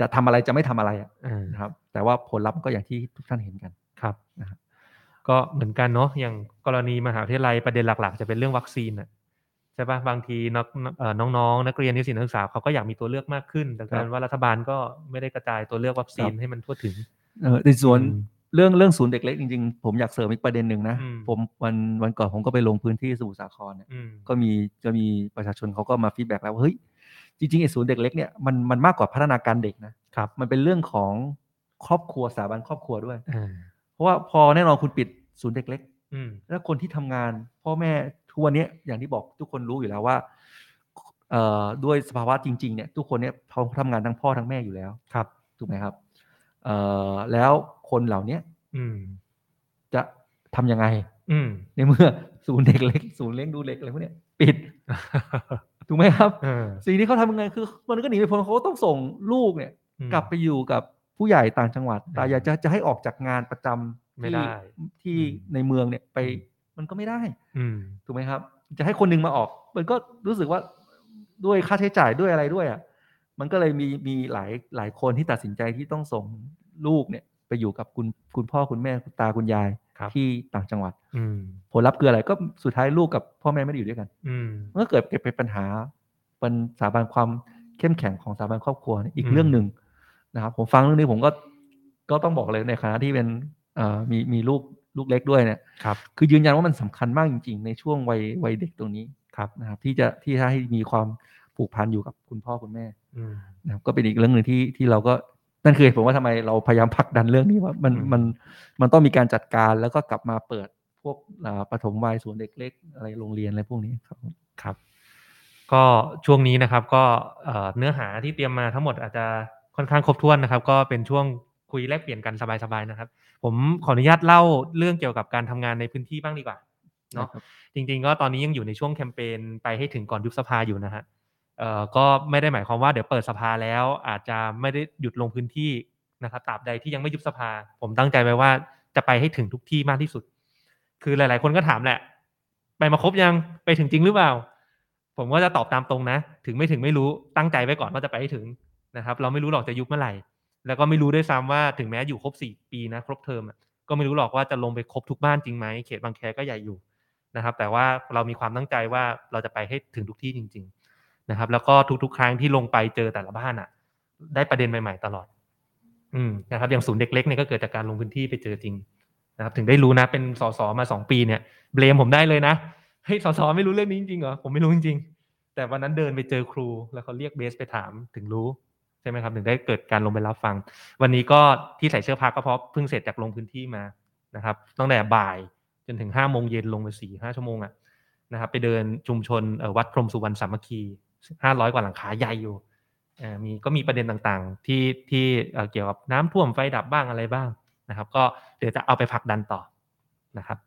จะทำอะไรจะไม่ทำอะไรอะอ่านะครับ แต่ว่าผลลัพธ์ก็อย่างที่ทุกท่านเห็นกันครับนะครับ ก็เหมือนกันเนาะอย่างกรณีมหาวิทยาลัยประเด็นหลัก ๆ จะเป็นเรื่องวัคซีนอะใช่ปะบางทีนักเอ่อน้องๆนักเรียนนิสิตนักศึกษาเขาก็อยากมีตัวเลือกมากขึ้นแต่กลารว่ารัฐบาลก็ไม่ได้กระจายตัวเลือกวัคซีนครับให้มันทั่วถึงเออในส่วนอืมเรื่องเรื่องศูนย์เด็กเล็กจริงๆ ผมอยากเสริมอีกประเด็นหนึ่งนะอืมผมวันวันก่อนผมก็ไปลงพื้นที่สมุทรสาครเนี่ยอืมก็มีจะมีประชาชนเขาก็มา feedback แล้วว่าเฮ้ยจริงๆไอ้ศูนย์เด็กเล็กเนี่ยมันมันมากกว่าพัฒนาการเด็กนะครับ มันเป็นเรื่องของครอบครัวสถาบันครอบครัวด้วยอ่า เพราะว่าพอแน่นอนคุณปิดศูนย์เด็กเล็กอืมแล้วคนที่ทำงาน พ่อแม่ทุกวันเนี้ยอย่างที่บอกทุกคนรู้อยู่แล้วว่าเอ่อด้วยสภาวะจริง ๆ เนี่ย ทุกคนเนี่ยเขาทำงานทั้งพ่อทั้งแม่อยู่แล้วครับถูกไหมครับเอ่อแล้วคนเหล่าเนี้ยอืมจะทำยังไงอืมในเมื่อศูนย์เด็กเล็ก ศูนย์เลี้ยงดูเด็กอะไรพวกเนี้ยปิดถูกไหมครับเออสิ่งที่เขาทำยังไงคือ มันก็หนีไม่พ้นเขาก็ต้องส่งลูกเนี่ยอืมกลับไปอยู่กับ ผู้ใหญ่ต่างจังหวัดแต่อืมอยากจะจะให้ออกจากงานประจำไม่ที่ได้ที่อืมในเมืองเนี่ยไปอืมมันก็ไม่ได้ อืมถูกไหมครับ จะให้คนหนึงมาออก มันก็รู้สึกว่าด้วยค่าใช้จ่ายด้วยอะไรด้วยอะมันก็เลยมีมีหลายหลายคนที่ตัดสินใจที่ต้องส่งลูกเนี่ยไปอยู่กับคุณคุณพ่อคุณแม่คุณตาคุณยายครับที่ต่างจังหวัด อืมผลลัพธ์คืออะไรก็สุดท้ายลูกกับพ่อแม่ไม่ได้อยู่ด้วยกัน อืมมันก็เกิดเป็นปัญหาเป็นสถาบันความเข้มแข็งของสถาบันครอบครัวเนี่ยอีกอืมเรื่องหนึ่ง นะครับผมฟังเรื่องนี้ผมก็ก็ต้องบอกเลยในฐานะที่เป็นเอ่อมีมีลูกลูกเล็กด้วยเนี่ยครับคือยืนยันว่ามันสำคัญมากจริง ๆ ในช่วงวัยวัยเด็กตรงนี้ครับนะครับ ที่จะที่จะให้มีความผูกพันอยู่กับคุณพ่อคุณแม่อืมนะครับก็เป็นอีกเรื่องหนึ่งที่ที่เราก็นั่นคือเหตุผมว่าทำไมเราพยายามผลักดันเรื่องนี้ว่ามันอืมมันมันต้องมีการจัดการแล้วก็กลับมาเปิดพวกอ่าปฐมวัยศูนย์เด็กเล็กอะไรโรงเรียนอะไรพวกนี้ครับครับ ก็ช่วงนี้นะครับ ก็เอ่อเนื้อหาที่เตรียมมาทั้งหมดอาจจะ ค่อนข้างครบถ้วนนะครับ ก็เป็นช่วงคุยแลกเปลี่ยนกันสบายๆนะครับ ผมขออนุญาตเล่าเรื่องเกี่ยวกับการทำงานในพื้นที่บ้างดีกว่าเนาะครับจริง ๆ ก็ตอนนี้ยังอยู่ในช่วงแคมเปญไปให้ถึงก่อนยุบสภาอยู่นะฮะเอ่อก็ไม่ได้หมายความว่าเดี๋ยวเปิดสภาแล้วอาจจะไม่ได้หยุดลงพื้นที่นะครับตราบใดที่ยังไม่ยุบสภา ผมตั้งใจไว้ว่าจะไปให้ถึงทุกที่มากที่สุด คือหลาย ๆ คนก็ถามแหละ ไปมาครบยังไปถึงจริงหรือเปล่า ผมก็จะตอบตามตรงนะ ถึงไม่ถึงไม่รู้ตั้งใจไว้ก่อนว่าจะไปให้ถึง นะครับ เราไม่รู้หรอกจะยุบเมื่อไหร่ แล้วก็ไม่รู้ด้วยซ้ำว่าถึงแม้อยู่ครบสี่ปีนะครบเทอมก็ไม่รู้หรอกว่าจะลงไปครบทุกบ้านจริงไหมเขตบางแคก็ใหญ่อยู่นะครับ แต่ว่าเรามีความตั้งใจว่าเราจะไปให้ถึงทุกที่จริง ๆนะครับ แล้วก็ทุกๆ ครั้งที่ลงไปเจอแต่ละบ้านอะ ได้ประเด็นใหม่ๆ ตลอด อืมนะครับ อย่างศูนย์เด็กเล็กเนี่ยก็เกิดจากการลงพื้นที่ไปเจอจริงนะครับถึงได้รู้นะเป็นสสมาสองปีเนี่ยเบลมผมได้เลยนะเฮ้ยสสไม่รู้เรื่องนี้จริงๆเหรอผมไม่รู้จริงๆแต่วันนั้นเดินไปเจอครูแล้วเขาเรียกเบสไปถามถึงรู้ ใช่ไหมครับถึงได้เกิดการลงไปรับฟัง วันนี้ก็ที่ใส่เสื้อผ้าก็เพราะเพิ่งเสร็จจากลงพื้นที่มานะครับตั้งแต่บ่ายจนถึงห้าโมงเย็นลงไปสี่ห้าชั่วโมงอะนะครับไปเดินชุมชนเอ่อวัดพรหมสุวรรณสามัคคีห้าร้อยกว่าหลังคาใหญ่อยู่เอ่อมีก็มีประเด็นต่างๆ ที่ที่เอ่อเกี่ยวกับน้ำท่วมไฟดับบ้างอะไรบ้างนะครับ ก็เดี๋ยวจะเอาไปผลักดันต่อนะครับ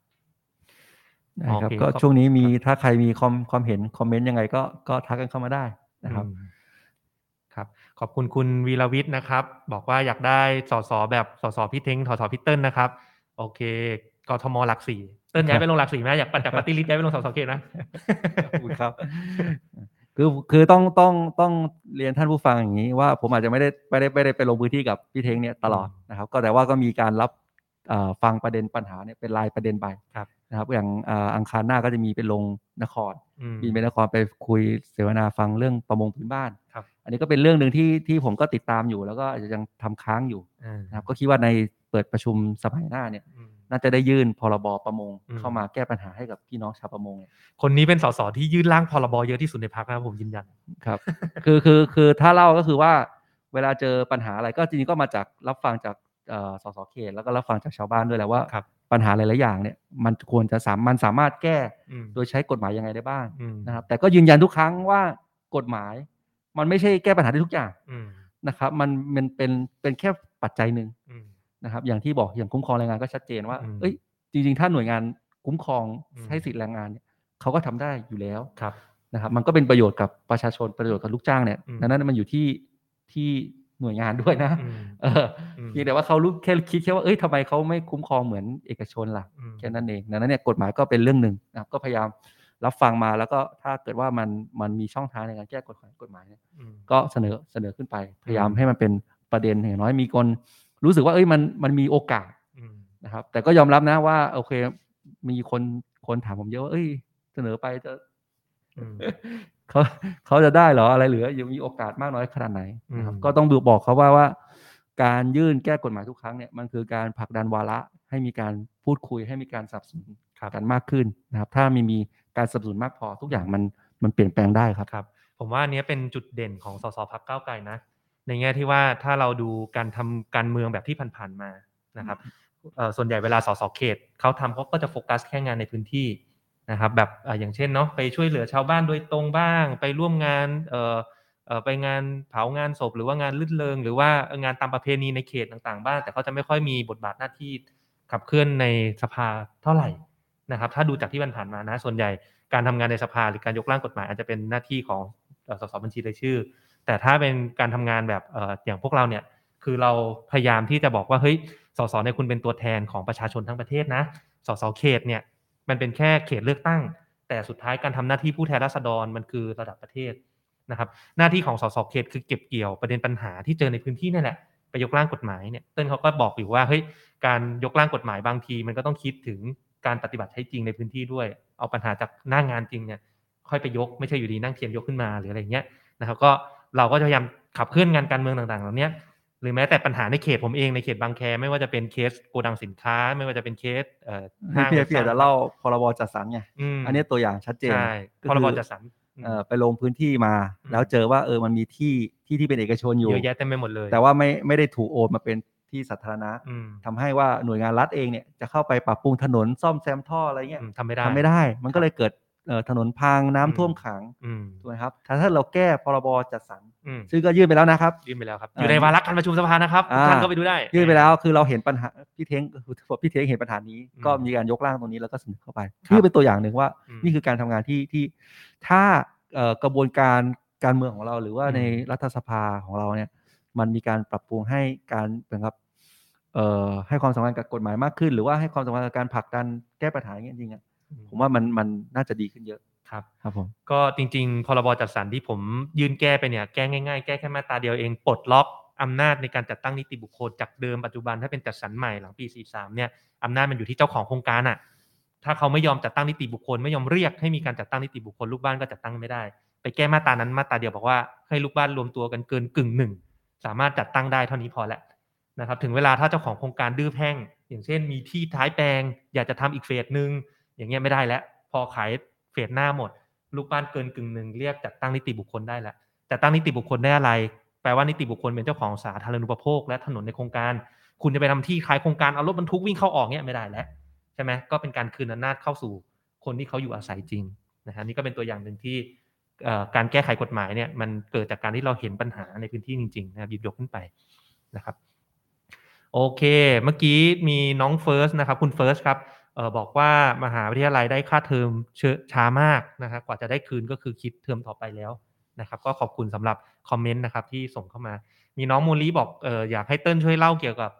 ได้ครับโอเคก็ขอบช่วงนี้มีครับถ้าใครมีความความเห็นคอมเมนต์ยังไงก็ก็ทักกันเข้ามาได้นะครับอืมครับ ขอบคุณคุณวีรวิทย์นะครับ บอกว่าอยากได้สสแบบสสพี่เท้งสสพี่เติ้ลนะครับ โอเคกทมหลักสี่เติ้ลย้ายไปลงหลักสี่ไหมอยากปั่นจากปฏิริษีย้ายไปลงสสเขตนะครับ คือคือต้องต้องต้องเรียนท่านผู้ฟังอย่างนี้ว่าผมอาจจะไม่ได้ไม่ได้ไม่ได้ไปลงพื้นที่กับพี่เท้งเนี่ยตลอดนะครับ ก็แต่ว่าก็มีการรับ ฟังประเด็นปัญหาเนี่ยเป็นรายประเด็นไปครับนะครับ อย่างเอ่ออังคารหน้าก็จะมีเป็นลงนครอืมบินไปนครไปคุยเสวนาฟังเรื่องประมงพื้นบ้านครับอันนี้ก็เป็นเรื่องหนึ่งที่ที่ผมก็ติดตามอยู่ แล้วก็อาจจะยังทำค้างอยู่อ่านะครับก็คิดว่าในเปิดประชุมสมัยหน้าเนี่ยอืมน่าจะได้ยื่นพรบประมงอืมเข้ามาแก้ปัญหาให้กับพี่น้องชาวประมงเนี่ยคนนี้เป็นสสที่ยื่นร่างพรบเยอะที่สุดในพรรคนะครับผมยืนยันครับ คือคือคือถ้าเล่าก็คือว่าเวลาเจอปัญหาอะไรก็จริงๆก็มาจากรับฟังจากเอ่อ สสเขตแล้วก็รับฟังจากชาวบ้านด้วยแหละว่าครับปัญหาหลายๆอย่างเนี่ยมันควรจะสามมันสามารถแก้อืมโดยใช้กฎหมายยังไงได้บ้างอืมนะครับ แต่ก็ยืนยันทุกครั้งว่ากฎหมาย มันไม่ใช่แก้ปัญหาได้ทุกอย่างอืมนะครับ มันมันเป็นเป็นแค่ปัจจัยหนึ่งอืมนะครับ อย่างที่บอกอย่างคุ้มครองแรงงานก็ชัดเจนว่าอืมเอ้ย จริง ๆ ถ้าหน่วยงานคุ้มครองอืมให้สิทธิแรงงานเนี่ยเขาก็ทำได้อยู่แล้วครับนะครับ มันก็เป็นประโยชน์กับประชาชนประโยชน์กับลูกจ้างเนี่ยอืมดังนั้นมันอยู่ที่ที่ หน่วยงานด้วยนะอืมเอออมเพียงแต่ว่าเขารู้แค่คิดแค่ว่าเอ้ยทำไมเขาไม่คุ้มครองเหมือนเอกชนล่ะอืมแค่นั้นเองดังนั้นเนี่ยกฎหมายก็เป็นเรื่องหนึ่งนะครับก็พยายามรับฟังมาแล้วก็ถ้าเกิดว่ามันมันมีช่องทางในการแก้กฎหมายกฎหมายเนี่ยอืมก็เสนอเสนอขึ้นไป พยายามอืมให้มันเป็นประเด็นอย่างน้อยมีคนรู้สึกว่าเอ้ยมันมันมีโอกาสอืมนะครับ แต่ก็ยอมรับนะว่า โอเค มีคนคนถามผมเยอะว่าเอ้ย เสนอไปจะอืม เขาเขาจะได้เหรออะไรเหลือยังมีโอกาสมากน้อยขนาดไหนนะครับอืมก็ต้องดูบอกเขาว่าว่าการยื่นแก้กฎหมายทุกครั้งเนี่ยมันคือการผลักดันวาระให้มีการพูดคุยให้มีการสนับสนุนครับกันมากขึ้นนะครับ ถ้ามีมีการสนับสนุนมากพอทุกอย่างมันมันเปลี่ยนแปลงได้ครับครับ ผมว่าอันเนี้ยเป็นจุดเด่นของสสพักก้าวไกลนะ ในแง่ที่ว่าถ้าเราดูการทำการเมืองแบบที่ผ่านๆมานะครับเอ่อส่วนใหญ่เวลาสสเขตเขาทำเขาก็จะโฟกัสแค่งานในพื้นที่ นะครับแบบออย่างเช่นเนาะไปช่วยเหลือชาวบ้านโดยตรงบ้าง ไปร่วมงานเอ่อเอ่อไปงานเผางานศพหรือว่างานลื่นเริงหรือว่างานตามประเพณีในเขตต่างๆ บ้างแต่เขาจะไม่ค่อยมีบทบาทหน้าที่ขับเคลื่อนในสภาเท่าไหร่นะครับ ถ้าดูจากที่ผ่านมานะส่วนใหญ่การทำงานในสภาหรือการยกร่างกฎหมายอาจจะเป็นหน้าที่ของสสบัญชีรายชื่อ แต่ถ้าเป็นการทำงานแบบเอ่ออย่างพวกเราเนี่ยคือเราพยายามที่จะบอกว่าเฮ้ยสสเนี่ยคุณเป็นตัวแทนของประชาชนทั้งประเทศนะสสเขตเนี่ย มันเป็นแค่เขตเลือกตั้ง แต่สุดท้ายการทำหน้าที่ผู้แทนราษฎรมันคือระดับประเทศนะครับ หน้าที่ของสสเขตคือเก็บเกี่ยวประเด็นปัญหาที่เจอในพื้นที่นี่แหละไปยกร่างกฎหมายเนี่ยเติ้ลเขาก็บอกอยู่ว่าเฮ้ยการยกร่างกฎหมายบางที มันก็ต้องคิดถึงการปฏิบัติใช้จริงในพื้นที่ด้วย เอาปัญหาจากหน้างานจริงเนี่ยค่อยไปยกไม่ใช่อยู่ดีนั่งเทียมยกขึ้นมาหรืออะไรเงี้ยนะครับก็เราก็จะพยายามขับเคลื่อนงานการเมืองต่างๆเหล่านี้ หรือแม้แต่ปัญหาในเขตผมเองในเขตบางแค ไม่ว่าจะเป็นเคสโกดังสินค้า ไม่ว่าจะเป็นเคสเอ่อให้พี่พี่อาจจะเล่าพรบจัดสรรไงมอันนี้ตัวอย่างชัดเจนใช่ก็พรบคือจัดสรรอืมเอ่อไปลงพื้นที่มาอืมแล้วเจอว่าเออมันมีที่ที่ที่เป็นเอกชนอยู่เยอะแยะเต็มไปหมดเลย แต่ว่าไม่ไม่ได้ถูกโอนมาเป็นที่สาธารณะอืมทำให้ว่าหน่วยงานรัฐเองเนี่ยจะเข้าไปปรับปรุงถนนซ่อมแซมท่ออะไรเงี้ยอืมทำไม่ได้ทำไม่ได้ มันก็เลยเกิดเอ่อ ถนนพังน้ำอืมท่วมขังอืมถูกไหมครับถ้าถ้าเราแก้พรบจัดสรรอืมซึ่งก็ยื่นไปแล้วนะครับ ยื่นไปแล้วครับอ่าอยู่ในวาระการประชุมสภานะครับทุกอ่าท่านก็ไปดูได้ ยื่นไปแล้วคือเราเห็นปัญหาพี่เท้งพี่เท้งเห็นปัญหานี้อืมก็มีการยกร่างตรงนี้แล้วก็เสนอเข้าไปครับนี่เป็นตัวอย่างหนึ่งว่าอืมนี่คือการทำงานที่ที่ถ้าเอ่อกระบวนการการเมืองของเรา หรือว่าอืมในรัฐสภาของเราเนี่ย มันมีการปรับปรุงให้การเป็นครับเอ่อให้ความสำคัญกับกฎหมายมากขึ้น หรือว่าให้ความสำคัญกับการผลักดันแก้ปัญหาอย่างนี้ยจริงๆอะ ผมว่ามันมันน่าจะดีขึ้นเยอะครับครับผมก็จริง ๆ พรบจัดสรรที่ผมยื่นแก้ไปเนี่ยแก้ง่ายๆ แก้แค่มาตราเดียวเองปลดล็อกอำนาจในการจัดตั้งนิติบุคคลจากเดิมปัจจุบันถ้าเป็นจัดสรรใหม่หลังปี 43 เนี่ยอำนาจมันอยู่ที่เจ้าของโครงการอะถ้าเขาไม่ยอมจัดตั้งนิติบุคคลไม่ยอมเรียกให้มีการจัดตั้งนิติบุคคลลูกบ้านก็จัดตั้งไม่ได้ ไปแก้มาตรานั้นมาตราเดียวบอกว่าให้ลูกบ้านรวมตัวกันเกินกึ่งหนึ่งสามารถจัดตั้งได้เท่านี้พอแล้วนะครับถึงเวลาถ้าเจ้าของโครงการดื้อแพ่ง อย่างเช่น มีที่ท้ายแปลง อยากจะทำอีกเฟสหนึ่ง อย่างเงี้ยไม่ได้แล้ว พอขายเฟสหน้าหมด ลูกบ้านเกินกึ่งหนึ่งเรียกจัดตั้งนิติบุคคลได้แล้วจัดตั้งนิติบุคคลได้อะไร แปลว่านิติบุคคลเป็นเจ้าของสาธารณูปโภค และถนนในโครงการ คุณจะไปทำที่ขายโครงการเอารถบรรทุกวิ่งเข้าออกเนี่ยไม่ได้แล้วใช่ไหมก็เป็นการคืนอำนาจเข้าสู่คนที่เขาอยู่อาศัยจริงนะฮะนี่ก็เป็นตัวอย่างหนึ่งที่การแก้ไขกฎหมายเนี่ยมันเกิดจากการที่เราเห็นปัญหาในพื้นที่จริงๆนะครับหยิบยกขึ้นไปนะครับ โอเค เมื่อกี้มีน้องเฟิร์สนะครับ คุณเฟิร์สครับ เออบอกว่ามหาวิทยาลัยได้ค่าเทอมเออช้ามากนะครับกว่าจะได้คืนก็คือคิดเทอมต่อไปแล้วนะครับ ก็ขอบคุณสำหรับคอมเมนต์นะครับที่ส่งเข้ามา มีน้องโมลีบอกเอออยากให้เติ้ลช่วยเล่าเกี่ยวกับ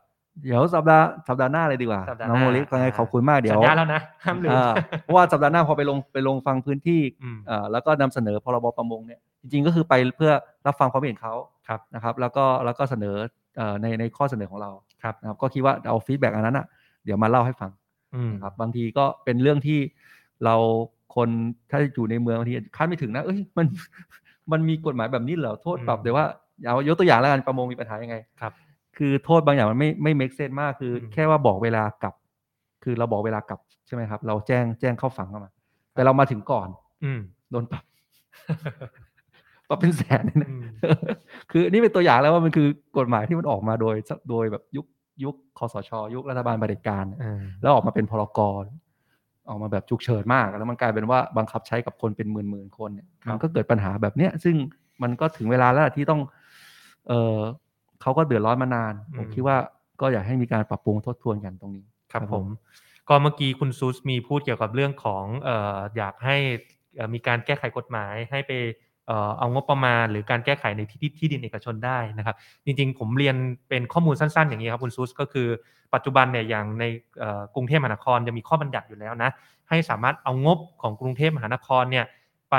เดี๋ยวสัปดาห์สัปดาห์หน้าเลยดีกว่าสัปดาห์หน้าน้องโมลียังไงอ่าขอบคุณมากเดี๋ยวสัญญาแล้วนะห้ามลืมอ่าเพราะว่าสัปดาห์หน้าพอไปลงไปลงฟังพื้นที่อืมเอ่อแล้วก็นำเสนอพรบประมงเนี่ยจริงๆก็คือไปเพื่อรับฟังความเห็นเขาครับนะครับ แล้วก็แล้วก็เสนอเอ่อในในข้อเสนอของเราครับนะครับก็คิดว่าเอา feedback อันนั้นอะเดี๋ยวมาเล่าให้ฟังอืมนะ ครับบางทีก็เป็นเรื่องที่เราคนถ้าอยู่ในเมืองบางทีคาดไม่ถึงนะ เอ้ยมันมันมีกฎหมายแบบนี้เหรอโทษปรับอืมเดี๋ยวว่าเอายกตัวอย่างแล้วกันประมงมีปัญหายังไงครับ คือโทษบางอย่างมันไม่ไม่ make sense มากคืออมแค่ว่าบอกเวลากลับ คือเราบอกเวลากลับใช่ไหมครับ เราแจ้งแจ้งเข้าฝังเข้ามา แต่เรามาถึงก่อน อืมโดนปรับปรับเป็นแสนเลยนะอืมคือนี่เป็นตัวอย่างแล้วว่ามันคือกฎหมายที่มันออกมาโดยโดยแบบยุค ยุคคอสช ยุครัฐบาลเผด็จการอ่าแล้วออกมาเป็นพรกรออกมาแบบฉุกเฉินมาก แล้วมันกลายเป็นว่าบังคับใช้กับคนเป็นหมื่นหมื่นๆคนเนี่ยครับมันก็เกิดปัญหาแบบเนี้ย ซึ่งมันก็ถึงเวลาแล้วล่ะที่ต้อง เออเขาก็เดือดร้อนมานาน ผมคิดว่าก็อยากให้มีการปรับปรุงทบทวนกันตรงนี้ ครับครับผผมมก็เมื่อกี้คุณซูสมีพูดเกี่ยวกับเรื่องของเอ่ออยากให้เอ่อมีการแก้ไขกฎหมายให้ไป เอางบประมาณหรือการแก้ไขในที่ที่ดินเอกชนได้นะครับ จริงๆ ผมเรียนเป็นข้อมูลสั้นๆ อย่างนี้ครับคุณซูสก็คือปัจจุบันเนี่ยอย่างในกรุงเทพมหานครจะมีข้อบัญญัติอยู่แล้วนะให้สามารถเอางบของกรุงเทพมหานครเนี่ยไป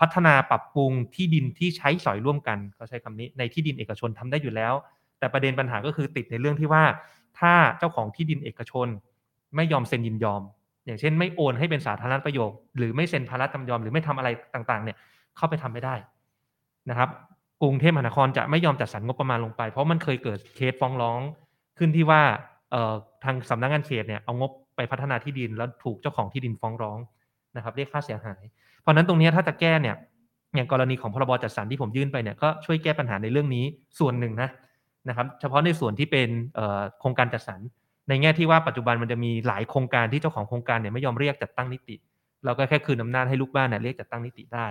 พัฒนาปรับปรุงที่ดินที่ใช้สอยร่วมกันเขาใช้คำนี้ในที่ดินเอกชนทำได้อยู่แล้ว แต่ประเด็นปัญหาก็คือติดในเรื่องที่ว่า ถ้าเจ้าของที่ดินเอกชนไม่ยอมเซ็นยินยอม อย่างเช่นไม่โอนให้เป็นสาธารณประโยชน์หรือไม่เซ็นภาระจำยอมหรือไม่ทำอะไรต่างๆ เนี่ยเข้าไปทำไม่ได้นะครับกรุงเทพมหานครจะไม่ยอมจัดสรรงบประมาณลงไป เพราะมันเคยเกิดเคสฟ้องร้องขึ้นที่ว่าทางสำนักงานเขตเนี่ยเอางบไปพัฒนาที่ดินแล้วถูกเจ้าของที่ดินฟ้องร้องนะครับเรียกค่าเสียหาย เพราะนั้นตรงนี้ถ้าจะแก้เนี่ยอย่างกรณีของพรบจัดสรรที่ผมยื่นไปเนี่ยก็ช่วยแก้ปัญหาในเรื่องนี้ส่วนหนึ่งนะนะครับ เฉพาะในส่วนที่เป็นโครงการจัดสรร ในแง่ที่ว่าปัจจุบันมันจะมีหลายโครงการที่เจ้าของโครงการเนี่ยไม่ยอมเรียกจัดตั้งนิติ เราก็แค่คืนอำนาจให้ลูกบ้านเนี่ยเรียกจัดตั้งนิติได้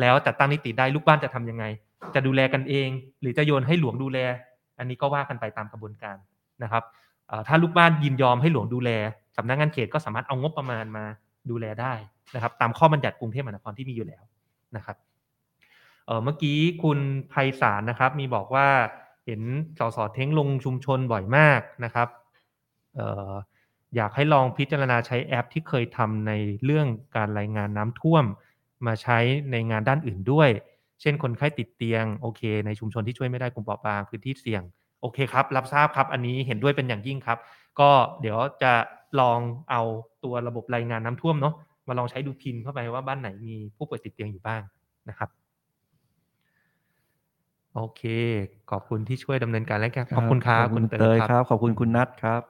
แล้วจัดตั้งนิติได้ลูกบ้านจะทำยังไง จะดูแลกันเอง หรือจะโยนให้หลวงดูแล อันนี้ก็ว่ากันไปตามกระบวนการนะครับถ้าลูกบ้านยินยอมให้หลวงดูแลสำนักงานเขตก็สามารถเอางบประมาณมาดูแลได้นะครับ ตามข้อบัญญัติกรุงเทพมหานครที่มีอยู่แล้วนะครับเมื่อกี้คุณไพศาลนะครับ มีบอกว่าเห็นสสเท้งลงชุมชนบ่อยมากนะครับ อยากให้ลองพิจารณาใช้แอปที่เคยทำในเรื่องการรายงานน้ำท่วม มาใช้ในงานด้านอื่นด้วย เช่นคนไข้ติดเตียงโอเค ในชุมชนที่ช่วยไม่ได้กลุ่มเปราะบางพื้นที่เสี่ยงโอเคครับ รับทราบครับ อันนี้เห็นด้วยเป็นอย่างยิ่งครับ ก็เดี๋ยวจะลองเอาตัวระบบรายงานน้ำท่วมเนาะมาลองใช้ดูพินเข้าไปว่าบ้านไหนมีผู้ป่วยติดเตียงอยู่บ้างนะครับ โอเค ขอบคุณที่ช่วยดำเนินการและกันขอบคุณครับคุณเตยครับรับขอบคุณคุณนัทครับ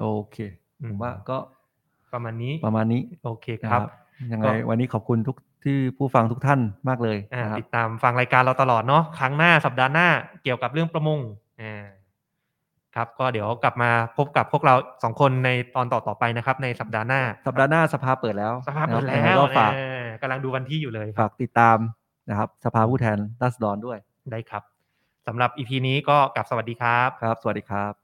โอเคอืผมมว่าก็ประมาณนี้ประมาณนี้โอเคนะครับยังไงก็วันนี้ขอบคุณทุกที่ผู้ฟังทุกท่านมากเลยอ่านะครับติดตามฟังรายการเราตลอดเนาะครั้งหน้าสัปดาห์หน้าเกี่ยวกับเรื่องประมงอ่าครับก็เดี๋ยวกลับมาพบกับพวกเราสองคนในตอนต่อๆไปนะครับ ในสัปดาห์หน้า สัปดาห์หน้าสภาเปิดแล้ว สภาพเปิดนะครับแล้ยังไงวก็ฝากเออกำลังดูวันที่อยู่เลยครับฝากติดตามนะครับ สภาผู้แทนราษฎรด้วยได้ครับสำหรับ EP นี้ก็กลับสวัสดีครับครับ สวัสดีครับ